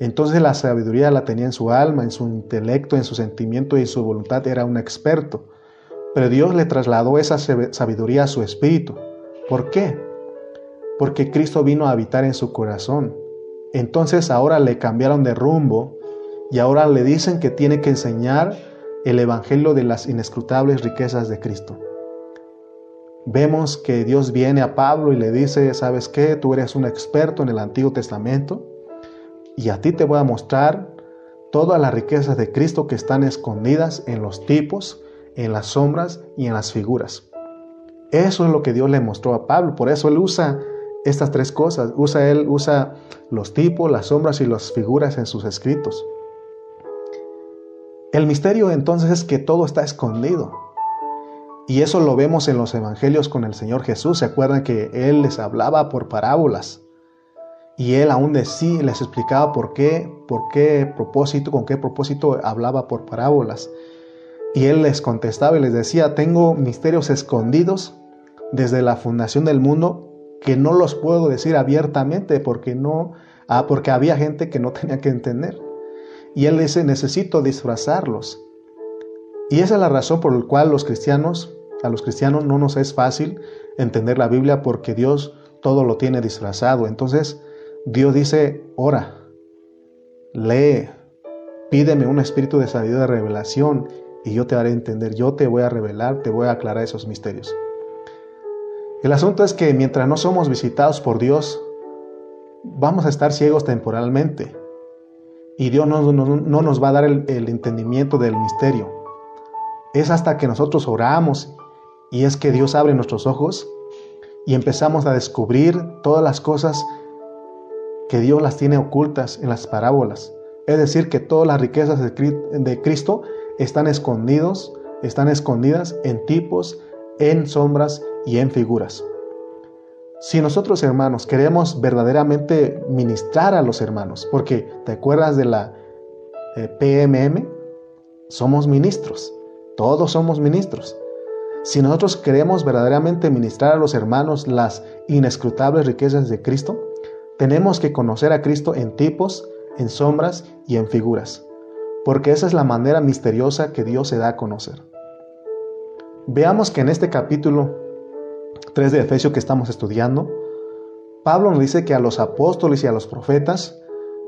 Entonces la sabiduría la tenía en su alma, en su intelecto, en su sentimiento y en su voluntad, era un experto. Pero Dios le trasladó esa sabiduría a su espíritu. ¿Por qué? porque Cristo vino a habitar en su corazón. Entonces ahora le cambiaron de rumbo y ahora le dicen que tiene que enseñar el Evangelio de las inescrutables riquezas de Cristo. Vemos que Dios viene a Pablo y le dice, ¿sabes qué? Tú eres un experto en el Antiguo Testamento y a ti te voy a mostrar todas las riquezas de Cristo que están escondidas en los tipos, en las sombras y en las figuras. Eso es lo que Dios le mostró a Pablo, por eso él usa estas tres cosas, usa él usa los tipos, las sombras y las figuras en sus escritos. El misterio entonces es que todo está escondido. Y eso lo vemos en los evangelios con el Señor Jesús. ¿Se acuerdan que Él les hablaba por parábolas? Y Él aún de sí les explicaba por qué, por qué propósito, con qué propósito hablaba por parábolas. Y Él les contestaba y les decía, tengo misterios escondidos desde la fundación del mundo que no los puedo decir abiertamente porque no, ah, porque había gente que no tenía que entender. Y él dice, necesito disfrazarlos. Y esa es la razón por la cual los cristianos, a los cristianos no nos es fácil entender la Biblia porque Dios todo lo tiene disfrazado. Entonces, Dios dice, ora, lee, pídeme un espíritu de sabiduría de revelación y yo te haré entender, yo te voy a revelar, te voy a aclarar esos misterios. El asunto es que mientras no somos visitados por Dios, vamos a estar ciegos temporalmente y Dios no, nos va a dar el, el entendimiento del misterio. Es hasta que nosotros oramos y es que Dios abre nuestros ojos y empezamos a descubrir todas las cosas que Dios las tiene ocultas en las parábolas. Es decir, que todas las riquezas de Cristo están escondidos, están escondidas en tipos, en sombras y en figuras. Si nosotros hermanos queremos verdaderamente ministrar a los hermanos, porque te acuerdas de la eh, PMM, somos ministros, todos somos ministros. Si nosotros queremos verdaderamente ministrar a los hermanos las inescrutables riquezas de Cristo, tenemos que conocer a Cristo en tipos, en sombras y en figuras, porque esa es la manera misteriosa que Dios se da a conocer. Veamos que en este capítulo 3 de Efesios que estamos estudiando, Pablo nos dice que a los apóstoles y a los profetas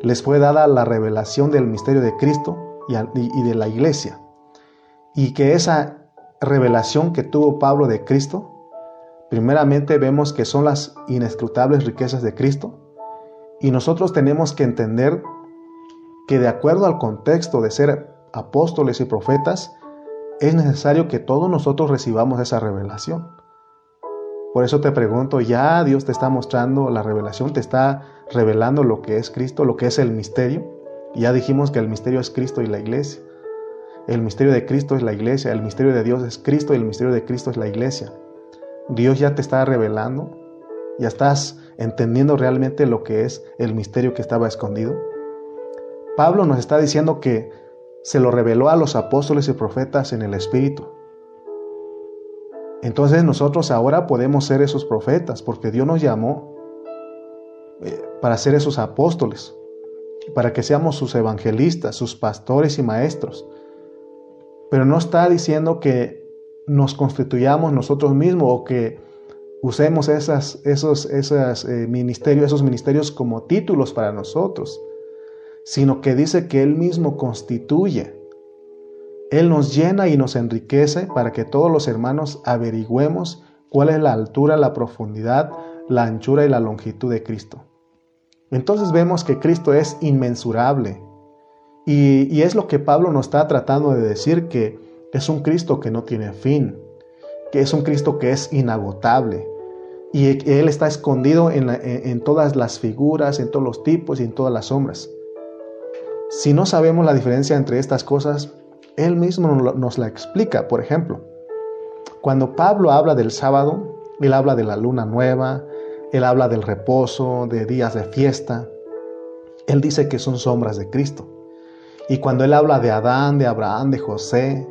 les fue dada la revelación del misterio de Cristo y de la iglesia. Y que esa revelación que tuvo Pablo de Cristo, primeramente vemos que son las inescrutables riquezas de Cristo. Y nosotros tenemos que entender que de acuerdo al contexto de ser apóstoles y profetas, es necesario que todos nosotros recibamos esa revelación. Por eso te pregunto, ya Dios te está mostrando la revelación, te está revelando lo que es Cristo, lo que es el misterio. ya dijimos que el misterio es Cristo y la iglesia. El misterio de Cristo es la iglesia, el misterio de Dios es Cristo y el misterio de Cristo es la iglesia. Dios ya te está revelando, ya estás entendiendo realmente lo que es el misterio que estaba escondido. Pablo nos está diciendo que se lo reveló a los apóstoles y profetas en el Espíritu. Entonces nosotros ahora podemos ser esos profetas porque Dios nos llamó eh, para ser esos apóstoles, para que seamos sus evangelistas, sus pastores y maestros. Pero no está diciendo que nos constituyamos nosotros mismos o que usemos eh, esos ministerios como títulos para nosotros, sino que dice que Él mismo constituye él nos llena y nos enriquece para que todos los hermanos averigüemos cuál es la altura, la profundidad, la anchura y la longitud de Cristo. Entonces vemos que Cristo es inmensurable. Y, es lo que Pablo nos está tratando de decir, que es un Cristo que no tiene fin, que es un Cristo que es inagotable. Y Él está escondido en, todas las figuras, en todos los tipos y en todas las sombras. Si no sabemos la diferencia entre estas cosas, él mismo nos la explica. Por ejemplo, cuando Pablo habla del sábado, él habla de la luna nueva, él habla del reposo, de días de fiesta. Él dice que son sombras de Cristo. Y cuando él habla de Adán, de Abraham, de José,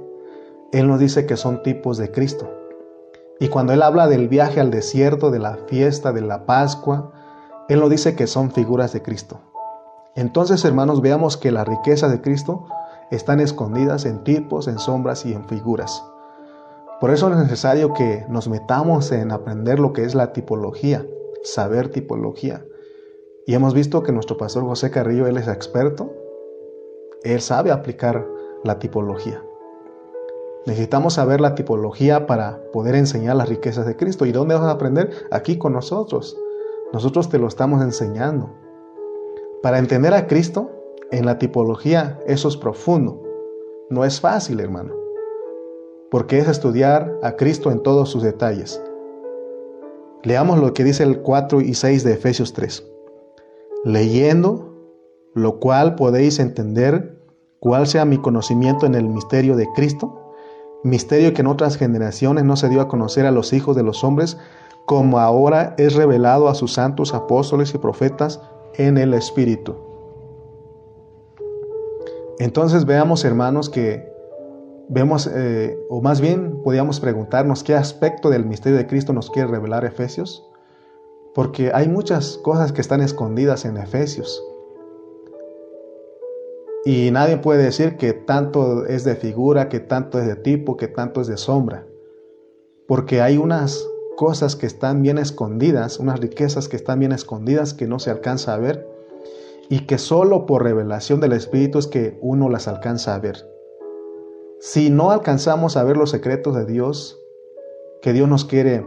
él nos dice que son tipos de Cristo. Y cuando él habla del viaje al desierto, de la fiesta, de la Pascua, él nos dice que son figuras de Cristo. Entonces, hermanos, veamos que la riqueza de Cristo están escondidas en tipos, en sombras y en figuras. Por eso es necesario que nos metamos en aprender lo que es la tipología, saber tipología. Y hemos visto que nuestro pastor José Carrillo, él es experto Él sabe aplicar la tipología. Necesitamos saber la tipología para poder enseñar las riquezas de Cristo. ¿Y dónde vas a aprender? Aquí con nosotros. Nosotros te lo estamos enseñando. Para entender a Cristo, en la tipología eso es profundo. No es fácil, hermano. Porque es estudiar a Cristo en todos sus detalles. Leamos lo que dice el 4 y 6 de Efesios 3. Leyendo, lo cual podéis entender cuál sea mi conocimiento en el misterio de Cristo misterio que en otras generaciones no se dio a conocer a los hijos de los hombres, como ahora es revelado a sus santos apóstoles y profetas en el Espíritu. Entonces veamos, hermanos, que vemos, eh, o más bien podríamos preguntarnos qué aspecto del misterio de Cristo nos quiere revelar Efesios, porque hay muchas cosas que están escondidas en Efesios. Y nadie puede decir que tanto es de figura, que tanto es de tipo, que tanto es de sombra. Porque hay unas cosas que están bien escondidas, unas riquezas que están bien escondidas que no se alcanza a ver y que solo por revelación del Espíritu es que uno las alcanza a ver. Si no alcanzamos a ver los secretos de Dios que Dios nos quiere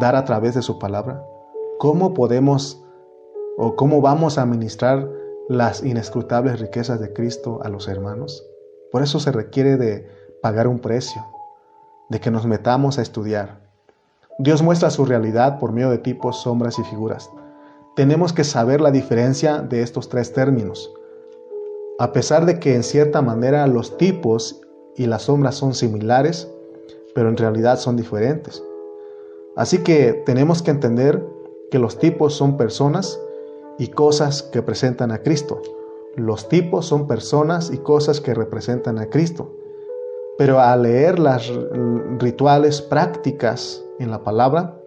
dar a través de su palabra, ¿cómo podemos o cómo vamos a ministrar las inescrutables riquezas de Cristo a los hermanos. Por eso se requiere de pagar un precio, de que nos metamos a estudiar. Dios muestra su realidad por medio de tipos, sombras y figuras. Tenemos que saber la diferencia de estos tres términos. A pesar de que en cierta manera los tipos y las sombras son similares, pero en realidad son diferentes. Así que tenemos que entender que los tipos son personas y cosas que presentan a Cristo. Los tipos son personas y cosas que representan a Cristo. Pero al leer las rituales prácticas en la palabra,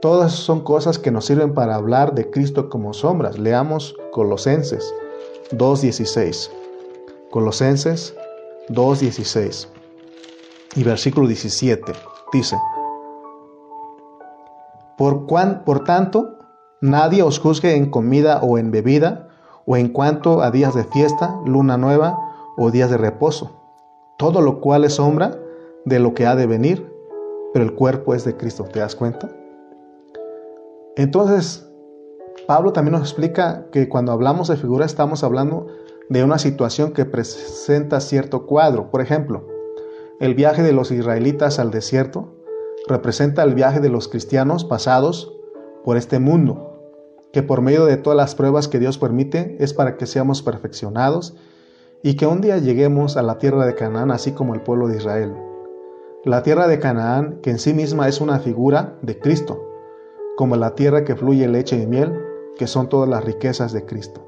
todas son cosas que nos sirven para hablar de Cristo como sombras. Leamos Colosenses 2.16. Colosenses 2.16 y versículo 17 dice, por, cuan, por tanto, Nadie os juzgue en comida o en bebida, o en cuanto a días de fiesta, luna nueva o días de reposo, todo lo cual es sombra de lo que ha de venir, pero el cuerpo es de Cristo. ¿Te das cuenta? Entonces, Pablo también nos explica que cuando hablamos de figura estamos hablando de una situación que presenta cierto cuadro. Por ejemplo, el viaje de los israelitas al desierto representa el viaje de los cristianos pasados por este mundo que por medio de todas las pruebas que Dios permite es para que seamos perfeccionados y que un día lleguemos a la tierra de Canaán así como el pueblo de Israel. La tierra de Canaán, que en sí misma es una figura de Cristo, como la tierra que fluye leche y miel, que son todas las riquezas de Cristo.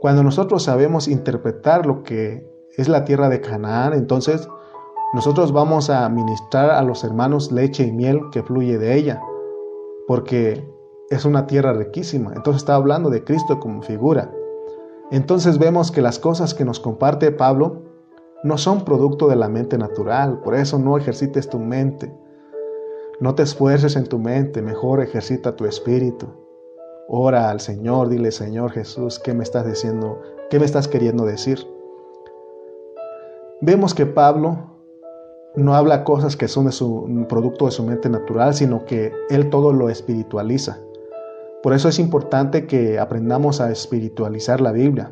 Cuando nosotros sabemos interpretar lo que es la tierra de Canaán, entonces nosotros vamos a ministrar a los hermanos leche y miel que fluye de ella, porque es una tierra riquísima. Entonces está hablando de Cristo como figura. Entonces vemos que las cosas que nos comparte Pablo no son producto de la mente natural. Por eso no ejercites tu mente. No te esfuerces en tu mente, mejor ejercita tu espíritu. Ora al Señor, dile Señor Jesús, ¿qué me estás diciendo? ¿Qué me estás queriendo decir? Vemos que Pablo no habla cosas que son de su producto de su mente natural, sino que él todo lo espiritualiza. Por eso es importante que aprendamos a espiritualizar la Biblia.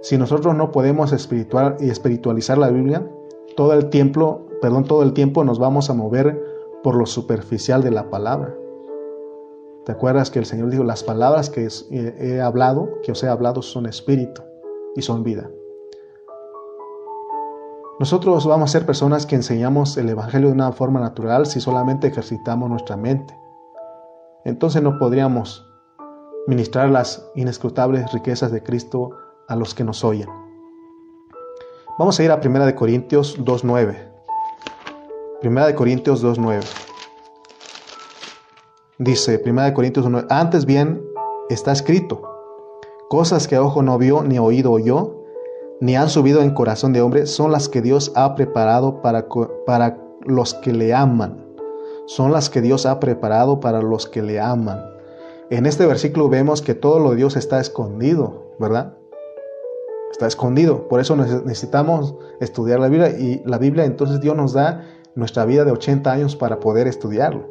Si nosotros no podemos espiritual, espiritualizar la Biblia, todo el tiempo, perdón, todo el tiempo nos vamos a mover por lo superficial de la palabra. ¿Te acuerdas que el Señor dijo, las palabras que he hablado, que os he hablado, son espíritu y son vida? Nosotros vamos a ser personas que enseñamos el Evangelio de una forma natural si solamente ejercitamos nuestra mente. Entonces no podríamos ministrar las inescrutables riquezas de Cristo a los que nos oyen. Vamos a ir a 1 Corintios 2.9. 1 Corintios 2.9. Dice 1 Corintios 2.9, antes bien está escrito, cosas que ojo no vio, ni oído oyó, ni han subido en corazón de hombre, son las que Dios ha preparado para, para los que le aman. Son las que Dios ha preparado para los que le aman. En este versículo vemos que todo lo de Dios está escondido, ¿verdad? Está escondido. Por eso necesitamos estudiar la Biblia y la Biblia entonces Dios nos da nuestra vida de 80 años para poder estudiarlo.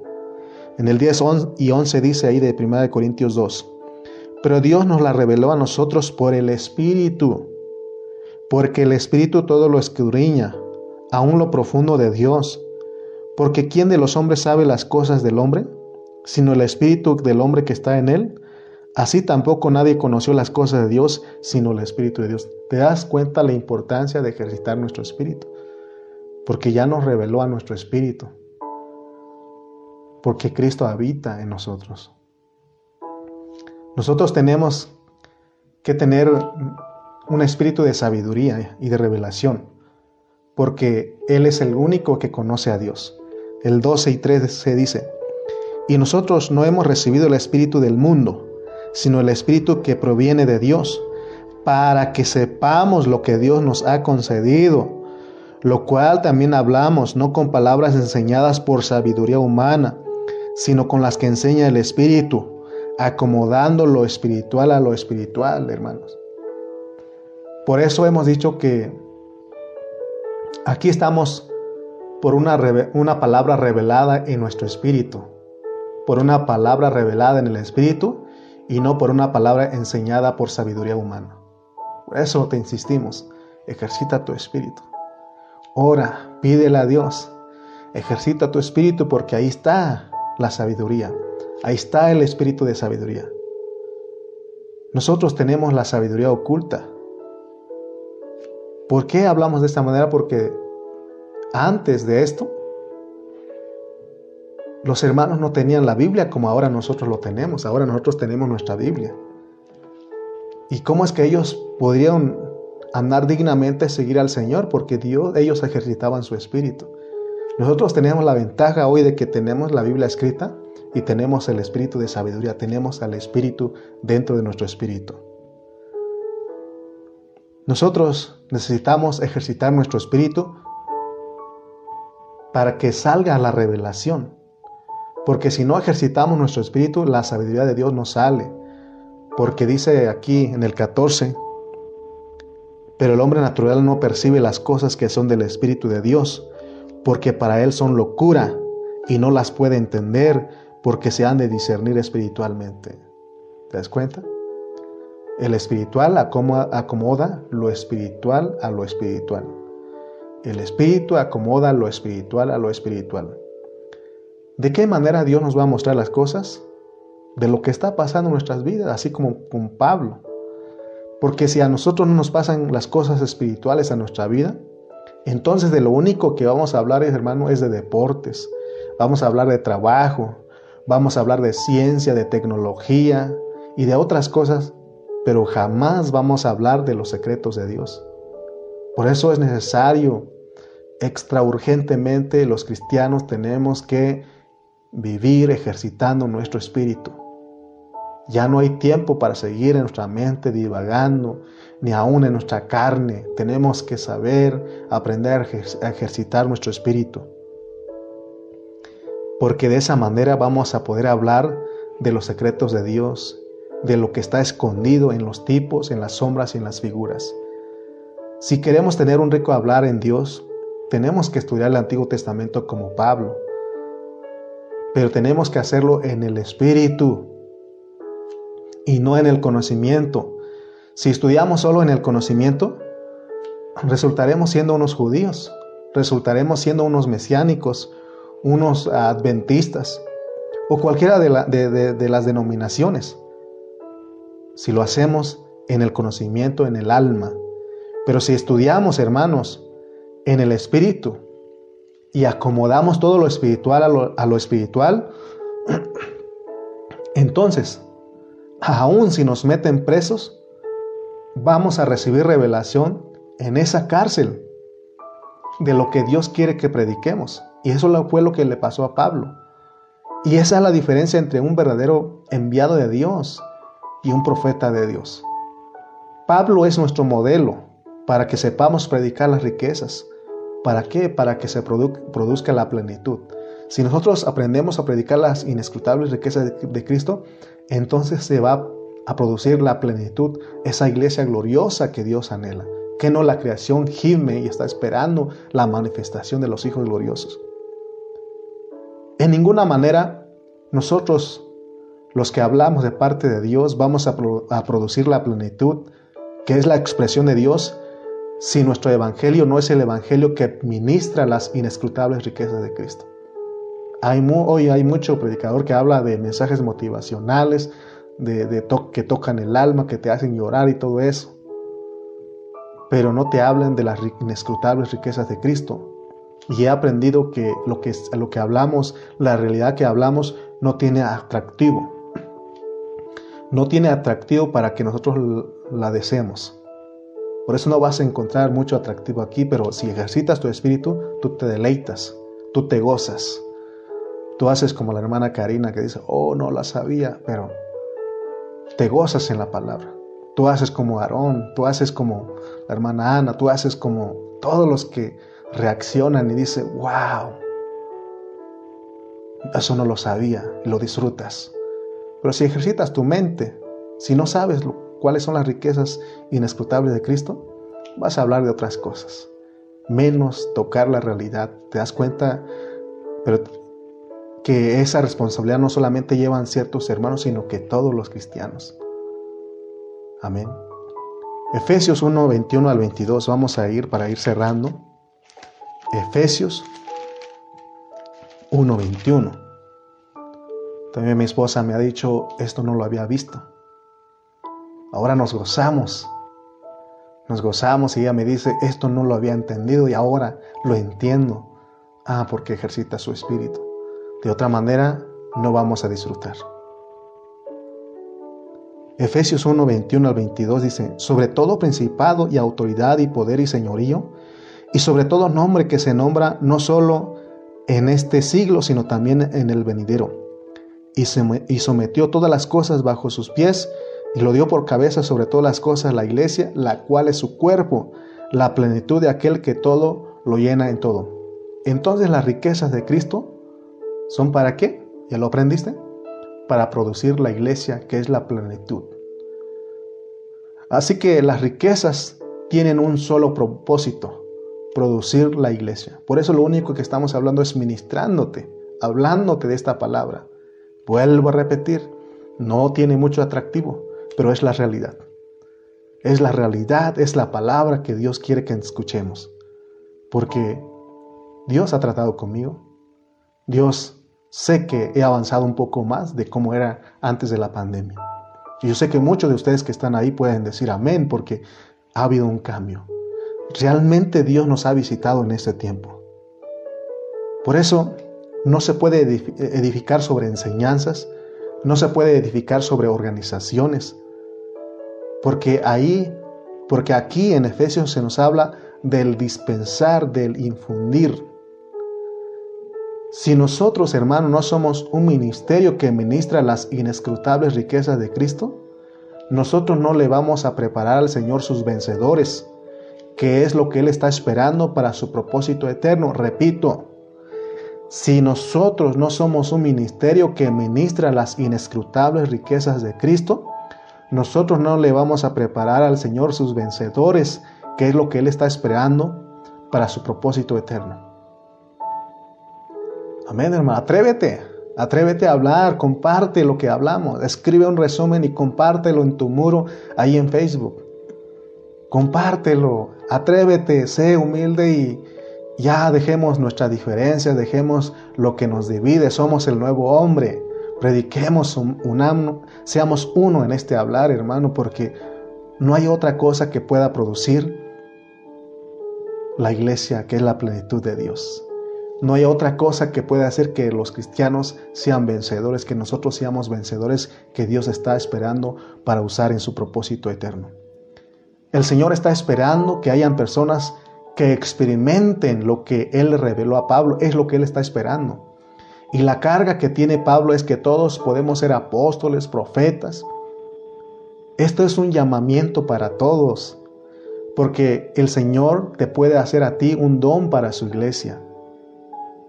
En el 10 y 11 dice ahí de 1 Corintios 2, pero Dios nos la reveló a nosotros por el Espíritu, porque el Espíritu todo lo escudriña, aún lo profundo de Dios, porque ¿quién de los hombres sabe las cosas del hombre? Sino el Espíritu del hombre que está en él. Así tampoco nadie conoció las cosas de Dios, sino el Espíritu de Dios. ¿Te das cuenta la importancia de ejercitar nuestro Espíritu? Porque ya nos reveló a nuestro Espíritu porque Cristo habita en nosotros. Nosotros tenemos que tener un espíritu de sabiduría y de revelación, porque Él es el único que conoce a Dios. El 12 y 13 dice, y nosotros no hemos recibido el espíritu del mundo, sino el espíritu que proviene de Dios, para que sepamos lo que Dios nos ha concedido, lo cual también hablamos, no con palabras enseñadas por sabiduría humana, sino con las que enseña el Espíritu, acomodando lo espiritual a lo espiritual, hermanos. Por eso hemos dicho que aquí estamos por una, una palabra revelada en nuestro espíritu, por una palabra revelada en el espíritu y no por una palabra enseñada por sabiduría humana. Por eso te insistimos, ejercita tu espíritu. Ora, pídele a Dios, ejercita tu espíritu porque ahí está la sabiduría. Ahí está el espíritu de sabiduría. Nosotros tenemos la sabiduría oculta. ¿Por qué hablamos de esta manera? Porque antes de esto, los hermanos no tenían la Biblia como ahora nosotros lo tenemos. Ahora nosotros tenemos nuestra Biblia. ¿Y cómo es que ellos podrían andar dignamente seguir al Señor? Porque Dios, ellos ejercitaban su espíritu. Nosotros tenemos la ventaja hoy de que tenemos la Biblia escrita y tenemos el espíritu de sabiduría, tenemos al espíritu dentro de nuestro espíritu. Nosotros necesitamos ejercitar nuestro espíritu para que salga la revelación. Porque si no ejercitamos nuestro espíritu, la sabiduría de Dios no sale. Porque dice aquí en el 14, pero el hombre natural no percibe las cosas que son del Espíritu de Dios, porque para él son locura y no las puede entender porque se han de discernir espiritualmente. ¿Te das cuenta? El espiritual acomoda lo espiritual a lo espiritual. El espíritu acomoda lo espiritual a lo espiritual. ¿De qué manera Dios nos va a mostrar las cosas? De lo que está pasando en nuestras vidas, así como con Pablo. Porque si a nosotros no nos pasan las cosas espirituales a nuestra vida, entonces de lo único que vamos a hablar, hermano, es de deportes. Vamos a hablar de trabajo, vamos a hablar de ciencia, de tecnología y de otras cosas, pero jamás vamos a hablar de los secretos de Dios. Por eso es necesario, extra urgentemente, los cristianos tenemos que vivir ejercitando nuestro espíritu. Ya no hay tiempo para seguir en nuestra mente divagando, ni aún en nuestra carne. Tenemos que saber, aprender a ejercitar nuestro espíritu. Porque de esa manera vamos a poder hablar de los secretos de Dios, de lo que está escondido en los tipos, en las sombras y en las figuras. Si queremos tener un rico hablar en Dios, tenemos que estudiar el Antiguo Testamento como Pablo. Pero tenemos que hacerlo en el Espíritu y no en el conocimiento. Si estudiamos solo en el conocimiento, resultaremos siendo unos judíos, resultaremos siendo unos mesiánicos, unos adventistas o cualquiera de, de las denominaciones. Si lo hacemos en el conocimiento, en el alma. Pero si estudiamos, hermanos, en el espíritu y acomodamos todo lo espiritual a lo, a lo espiritual, entonces aún si nos meten presos, vamos a recibir revelación en esa cárcel de lo que Dios quiere que prediquemos. Y eso fue lo que le pasó a Pablo. Y esa es la diferencia entre un verdadero enviado de Dios y un profeta de Dios. Pablo es nuestro modelo para que sepamos predicar las riquezas. ¿Para qué? Para que se produzca la plenitud. Si nosotros aprendemos a predicar las inescrutables riquezas de, Cristo, entonces se va a producir la plenitud, esa iglesia gloriosa que Dios anhela, que no la creación gime y está esperando la manifestación de los hijos gloriosos. En ninguna manera nosotros, los que hablamos de parte de Dios, vamos a, a producir la plenitud, que es la expresión de Dios, si nuestro evangelio no es el evangelio que ministra las inescrutables riquezas de Cristo. Hay hoy hay mucho predicador que habla de mensajes motivacionales, de, que tocan el alma, que te hacen llorar y todo eso. Pero no te hablan de las inescrutables riquezas de Cristo. Y he aprendido que lo que, lo que hablamos, la realidad que hablamos, no tiene atractivo. No tiene atractivo para que nosotros la deseemos. Por eso no vas a encontrar mucho atractivo aquí, pero si ejercitas tu espíritu, tú te deleitas, tú te gozas. Tú haces como la hermana Karina que dice, oh, no la sabía, pero te gozas en la palabra. Tú haces como Aarón, tú haces como la hermana Ana, tú haces como todos los que reaccionan y dicen, wow, eso no lo sabía y lo disfrutas. Pero si ejercitas tu mente, si no sabes cuáles son las riquezas inescrutables de Cristo, vas a hablar de otras cosas, menos tocar la realidad. ¿Te das cuenta? Pero que esa responsabilidad no solamente llevan ciertos hermanos, sino que todos los cristianos. Amén. Efesios 1, 21 al 22, vamos a ir para ir cerrando. Efesios 1, 21. También mi esposa me ha dicho, esto no lo había visto. Ahora nos gozamos. Nos gozamos y ella me dice, esto no lo había entendido y ahora lo entiendo. Ah, porque ejercita su espíritu. De otra manera, no vamos a disfrutar. Efesios 1, 21 al 22 dice, sobre todo principado y autoridad y poder y señorío, y sobre todo nombre que se nombra no solo en este siglo, sino también en el venidero. Y, y sometió todas las cosas bajo sus pies, y lo dio por cabeza sobre todas las cosas la iglesia, la cual es su cuerpo, la plenitud de aquel que todo lo llena en todo. Entonces las riquezas de Cristo ¿Son para qué? ¿Ya lo aprendiste? Para producir la iglesia que es la plenitud. Así que las riquezas tienen un solo propósito, producir la iglesia. Por eso lo único que estamos hablando es ministrándote, hablándote de esta palabra. Vuelvo a repetir, no tiene mucho atractivo, pero es la realidad. Es la realidad, es la palabra que Dios quiere que escuchemos. Porque Dios ha tratado conmigo. Dios sé que he avanzado un poco más de cómo era antes de la pandemia. Y yo sé que muchos de ustedes que están ahí pueden decir amén porque ha habido un cambio. Realmente Dios nos ha visitado en este tiempo. Por eso no se puede edificar sobre enseñanzas, no se puede edificar sobre organizaciones, porque ahí, porque aquí en Efesios se nos habla del dispensar, del infundir, si nosotros, hermanos, no somos un ministerio que ministra las inescrutables riquezas de Cristo, nosotros no le vamos a preparar al Señor sus vencedores, que es lo que Él está esperando para su propósito eterno. Repito, si nosotros no somos un ministerio que ministra las inescrutables riquezas de Cristo, nosotros no le vamos a preparar al Señor sus vencedores, que es lo que Él está esperando para su propósito eterno. Amén, hermano. Atrévete. Atrévete a hablar, comparte lo que hablamos. Escribe un resumen y compártelo en tu muro ahí en Facebook. Compártelo. Atrévete, sé humilde y ya dejemos nuestra diferencia, dejemos lo que nos divide. Somos el nuevo hombre. Prediquemos un, un, seamos uno en este hablar, hermano, porque no hay otra cosa que pueda producir la iglesia que es la plenitud de Dios. No hay otra cosa que pueda hacer que los cristianos sean vencedores, que nosotros seamos vencedores que Dios está esperando para usar en su propósito eterno. El Señor está esperando que hayan personas que experimenten lo que Él reveló a Pablo, es lo que Él está esperando. Y la carga que tiene Pablo es que todos podemos ser apóstoles, profetas. Esto es un llamamiento para todos, porque el Señor te puede hacer a ti un don para su iglesia.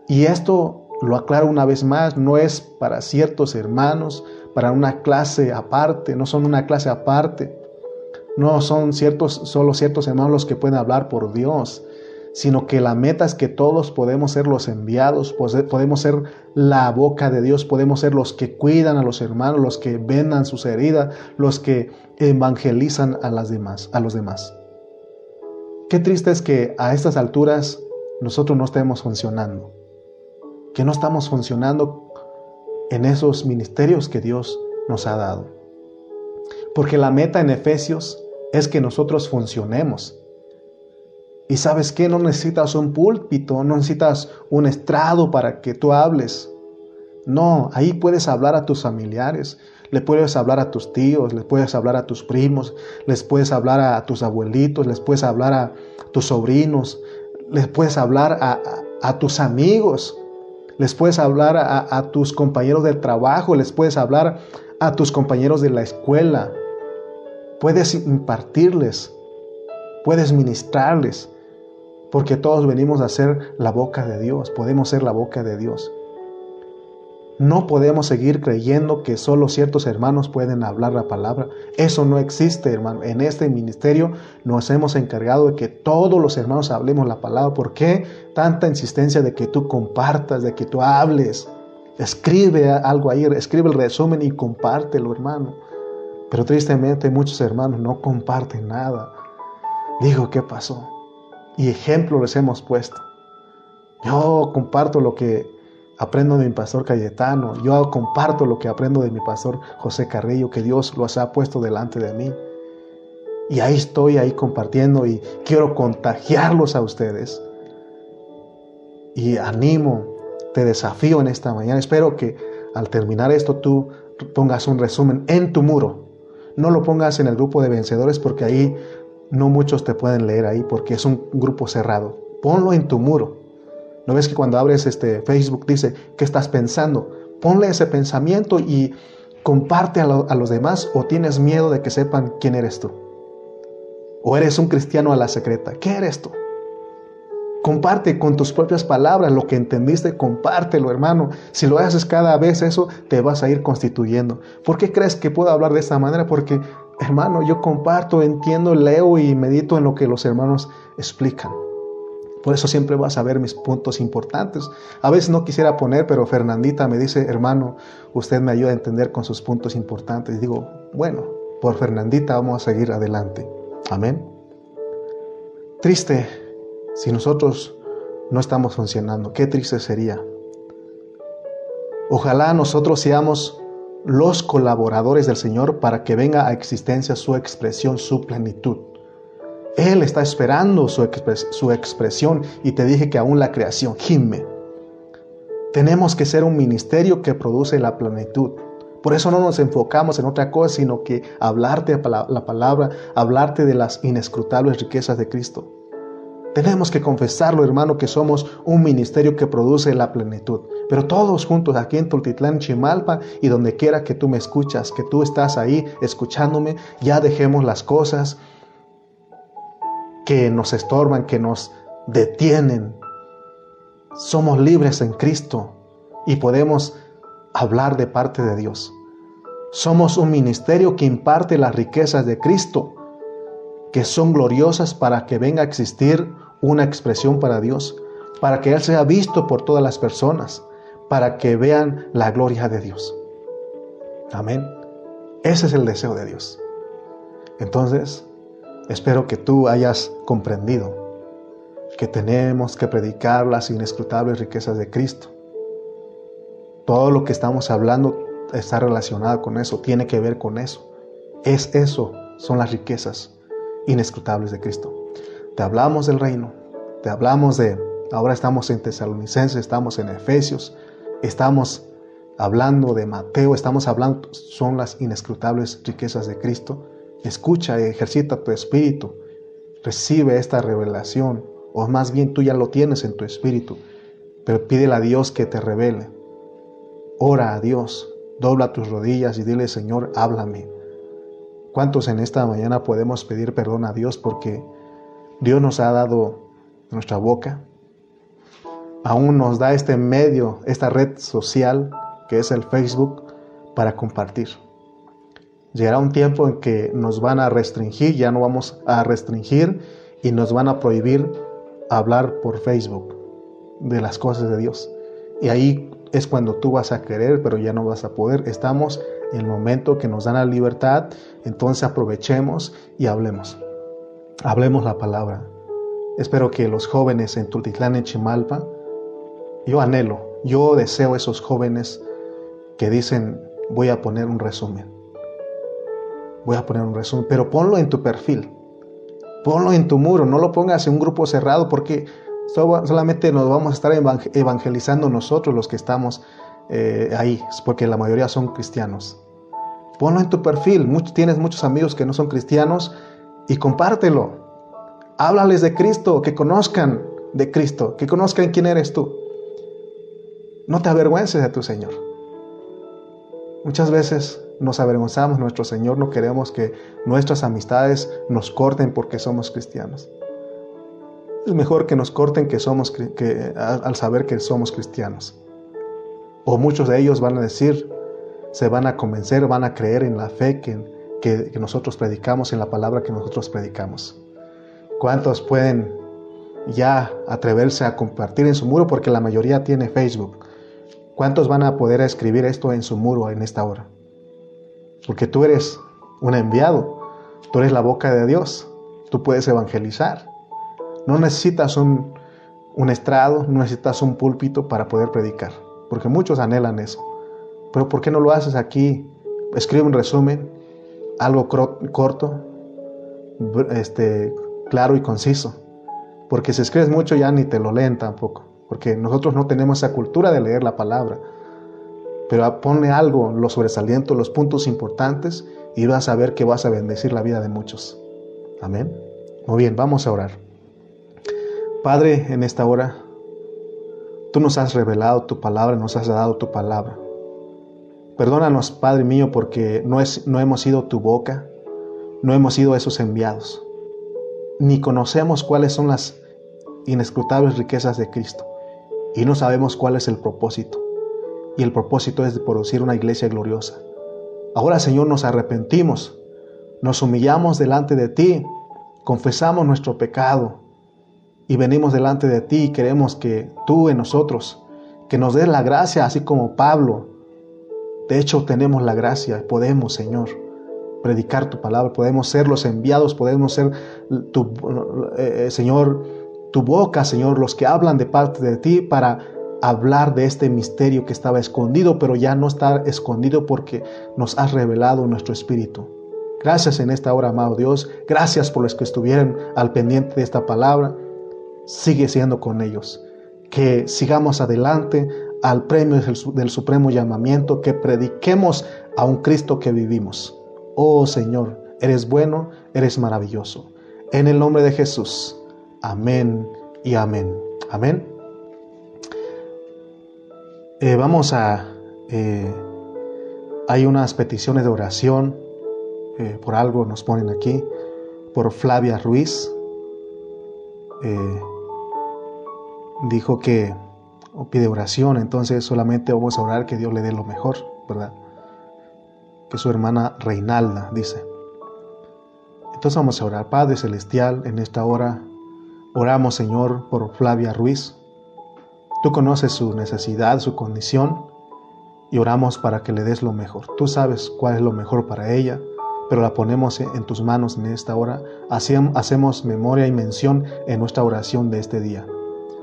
Y esto lo aclaro una vez más, no es para ciertos hermanos, para una clase aparte, no son una clase aparte. No son ciertos, solo ciertos hermanos los que pueden hablar por Dios, sino que la meta es que todos podemos ser los enviados, podemos ser la boca de Dios, podemos ser los que cuidan a los hermanos, los que vendan sus heridas, los que evangelizan a, las demás, a los demás. Qué triste es que a estas alturas nosotros no estemos funcionando, que no estamos funcionando en esos ministerios que Dios nos ha dado. Porque la meta en Efesios es que nosotros funcionemos. Y sabes que no necesitas un púlpito, no necesitas un estrado para que tú hables. No, ahí puedes hablar a tus familiares, le puedes hablar a tus tíos, les puedes hablar a tus primos, les puedes hablar a tus abuelitos, les puedes hablar a tus sobrinos, les puedes hablar a, tus amigos, les puedes hablar a, tus compañeros del trabajo, les puedes hablar a tus compañeros de la escuela. Puedes impartirles, puedes ministrarles, porque todos venimos a ser la boca de Dios, podemos ser la boca de Dios. No podemos seguir creyendo que solo ciertos hermanos pueden hablar la palabra. Eso no existe, hermano. En este ministerio nos hemos encargado de que todos los hermanos hablemos la palabra. ¿Por qué tanta insistencia de que tú compartas, de que tú hables? Escribe algo ahí, escribe el resumen y compártelo, hermano. Pero tristemente muchos hermanos no comparten nada. Digo, ¿qué pasó? Y ejemplo les hemos puesto. Yo comparto lo que aprendo de mi pastor Cayetano, yo comparto lo que aprendo de mi pastor José Carrillo, que Dios los ha puesto delante de mí. Y ahí estoy, ahí compartiendo y quiero contagiarlos a ustedes. Y animo, te desafío en esta mañana. Espero que al terminar esto tú pongas un resumen en tu muro. No lo pongas en el grupo de vencedores porque ahí no muchos te pueden leer ahí porque es un grupo cerrado. Ponlo en tu muro ¿No ves que cuando abres este Facebook dice, ¿qué estás pensando? Ponle ese pensamiento y comparte a, a los demás o tienes miedo de que sepan quién eres tú. O eres un cristiano a la secreta. ¿Qué eres tú? Comparte con tus propias palabras lo que entendiste, compártelo, hermano. Si lo haces cada vez eso, te vas a ir constituyendo. ¿Por qué crees que puedo hablar de esta manera? Porque, hermano, yo comparto, entiendo, leo y medito en lo que los hermanos explican. Por eso siempre vas a ver mis puntos importantes. A veces no quisiera poner, pero Fernandita me dice, hermano, usted me ayuda a entender con sus puntos importantes. Y digo, bueno, por Fernandita vamos a seguir adelante. Amén. Triste si nosotros no estamos funcionando. Qué triste sería. Ojalá nosotros seamos los colaboradores del Señor para que venga a existencia su expresión, su plenitud. Él está esperando su, expresión y te dije que aún la creación gime. Tenemos que ser un ministerio que produce la plenitud. Por eso no nos enfocamos en otra cosa, sino que hablarte la palabra, hablarte de las inescrutables riquezas de Cristo. Tenemos que confesarlo, hermano, que somos un ministerio que produce la plenitud. Pero todos juntos aquí en Tultitlán, Chimalpa y donde quiera que tú me escuchas, que tú estás ahí escuchándome, ya dejemos las cosas que nos estorban, que nos detienen. Somos libres en Cristo y podemos hablar de parte de Dios. Somos un ministerio que imparte las riquezas de Cristo, que son gloriosas para que venga a existir una expresión para Dios, para que Él sea visto por todas las personas, para que vean la gloria de Dios. Amén. Ese es el deseo de Dios. Entonces, Espero que tú hayas comprendido que tenemos que predicar las inescrutables riquezas de Cristo. Todo lo que estamos hablando está relacionado con eso, tiene que ver con eso. Es eso, son las riquezas inescrutables de Cristo. Te hablamos del reino, te hablamos de, ahora estamos en Tesalonicenses, estamos en Efesios, estamos hablando de Mateo, estamos hablando, son las inescrutables riquezas de Cristo Escucha, ejercita tu espíritu, recibe esta revelación, o más bien tú ya lo tienes en tu espíritu, pero pídele a Dios que te revele. Ora a Dios, dobla tus rodillas y dile, Señor, háblame. ¿Cuántos en esta mañana podemos pedir perdón a Dios porque Dios nos ha dado nuestra boca? Aún nos da este medio, esta red social que es el Facebook, para compartir. Llegará un tiempo en que nos van a restringir, ya no vamos a restringir y nos van a prohibir hablar por Facebook de las cosas de Dios. Y ahí es cuando tú vas a querer, pero ya no vas a poder. Estamos en el momento que nos dan la libertad, entonces aprovechemos y hablemos. Hablemos la palabra. Espero que los jóvenes en Tultitlán, en Chimalpa, yo anhelo, yo deseo esos jóvenes que dicen, voy a poner un resumen. Voy a poner un resumen, pero ponlo en tu perfil. Ponlo en tu muro, no lo pongas en un grupo cerrado porque solamente nos vamos a estar evangelizando nosotros los que estamos eh, ahí, porque la mayoría son cristianos. Ponlo en tu perfil. tienes muchos amigos que no son cristianos y compártelo. Háblales de Cristo, que conozcan de Cristo, que conozcan quién eres tú. No te avergüences de tu Señor. Muchas veces nos avergonzamos nuestro Señor, no queremos que nuestras amistades nos corten porque somos cristianos. Es mejor que nos corten que somos que, al saber que somos cristianos. O muchos de ellos van a decir, se van a convencer, van a creer en la fe que, que, nosotros predicamos, en la palabra que nosotros predicamos. ¿Cuántos pueden ya atreverse a compartir en su muro? Porque la mayoría tiene Facebook. ¿Cuántos van a poder escribir esto en su muro en esta hora? Porque tú eres un enviado, tú eres la boca de Dios, tú puedes evangelizar. No necesitas un, un estrado, no necesitas un púlpito para poder predicar, porque muchos anhelan eso. Pero ¿por qué no lo haces aquí? Escribe un resumen, algo corto, este, claro y conciso. Porque si escribes mucho ya ni te lo leen tampoco. Porque nosotros no tenemos esa cultura de leer la palabra. Pero ponle algo, los sobresalientos, los puntos importantes y vas a ver que vas a bendecir la vida de muchos. Amén. Muy bien, vamos a orar. Padre, en esta hora, tú nos has revelado tu palabra, nos has dado tu palabra. Perdónanos, Padre mío, porque no, es, no hemos sido tu boca, no hemos sido esos enviados, ni conocemos cuáles son las inescrutables riquezas de Cristo, y no sabemos cuál es el propósito. Y el propósito es de producir una iglesia gloriosa. Ahora, Señor, nos arrepentimos, nos humillamos delante de ti, confesamos nuestro pecado y venimos delante de ti y queremos que tú en nosotros, que nos des la gracia, así como Pablo, de hecho, tenemos la gracia, podemos, Señor, predicar tu palabra, podemos ser los enviados, podemos ser tu, eh, Señor, tu boca, Señor, los que hablan de parte de ti para hablar de este misterio que estaba escondido, pero ya no está escondido porque nos has revelado nuestro espíritu. Gracias en esta hora, amado Dios. Gracias por los que estuvieron al pendiente de esta palabra. Sigue siendo con ellos. Que sigamos adelante al premio del, supremo llamamiento, que prediquemos a un Cristo que vivimos. Oh Señor, eres bueno, eres maravilloso. En el nombre de Jesús. Amén y amén. Amén. Eh, vamos a... Eh, hay unas peticiones de oración, eh, por algo nos ponen aquí, por Flavia Ruiz. dijo que pide oración, entonces solamente vamos a orar que Dios le dé lo mejor, ¿verdad? Que su hermana Reinalda dice. Entonces vamos a orar, Padre Celestial, en esta hora oramos, Señor, por Flavia Ruiz. Tú conoces su necesidad, su condición, y oramos para que le des lo mejor. Tú sabes cuál es lo mejor para ella, pero la ponemos en tus manos en esta hora. hacemos memoria y mención en nuestra oración de este día.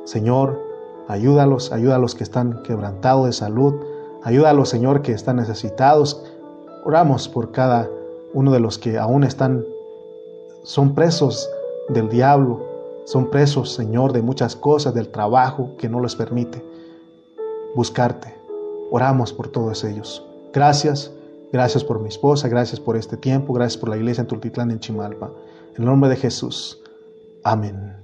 Señor, Ayúdalos, ayuda a los que están quebrantados de salud. Ayúdalos, Señor, que están necesitados. Oramos por cada uno de los que aún están, son presos del diablo, son presos, Señor, de muchas cosas, del trabajo que no les permite buscarte. Oramos por todos ellos. Gracias, gracias por mi esposa, gracias por este tiempo, gracias por la iglesia en Tultitlán, en Chimalpa. En el nombre de Jesús. Amén.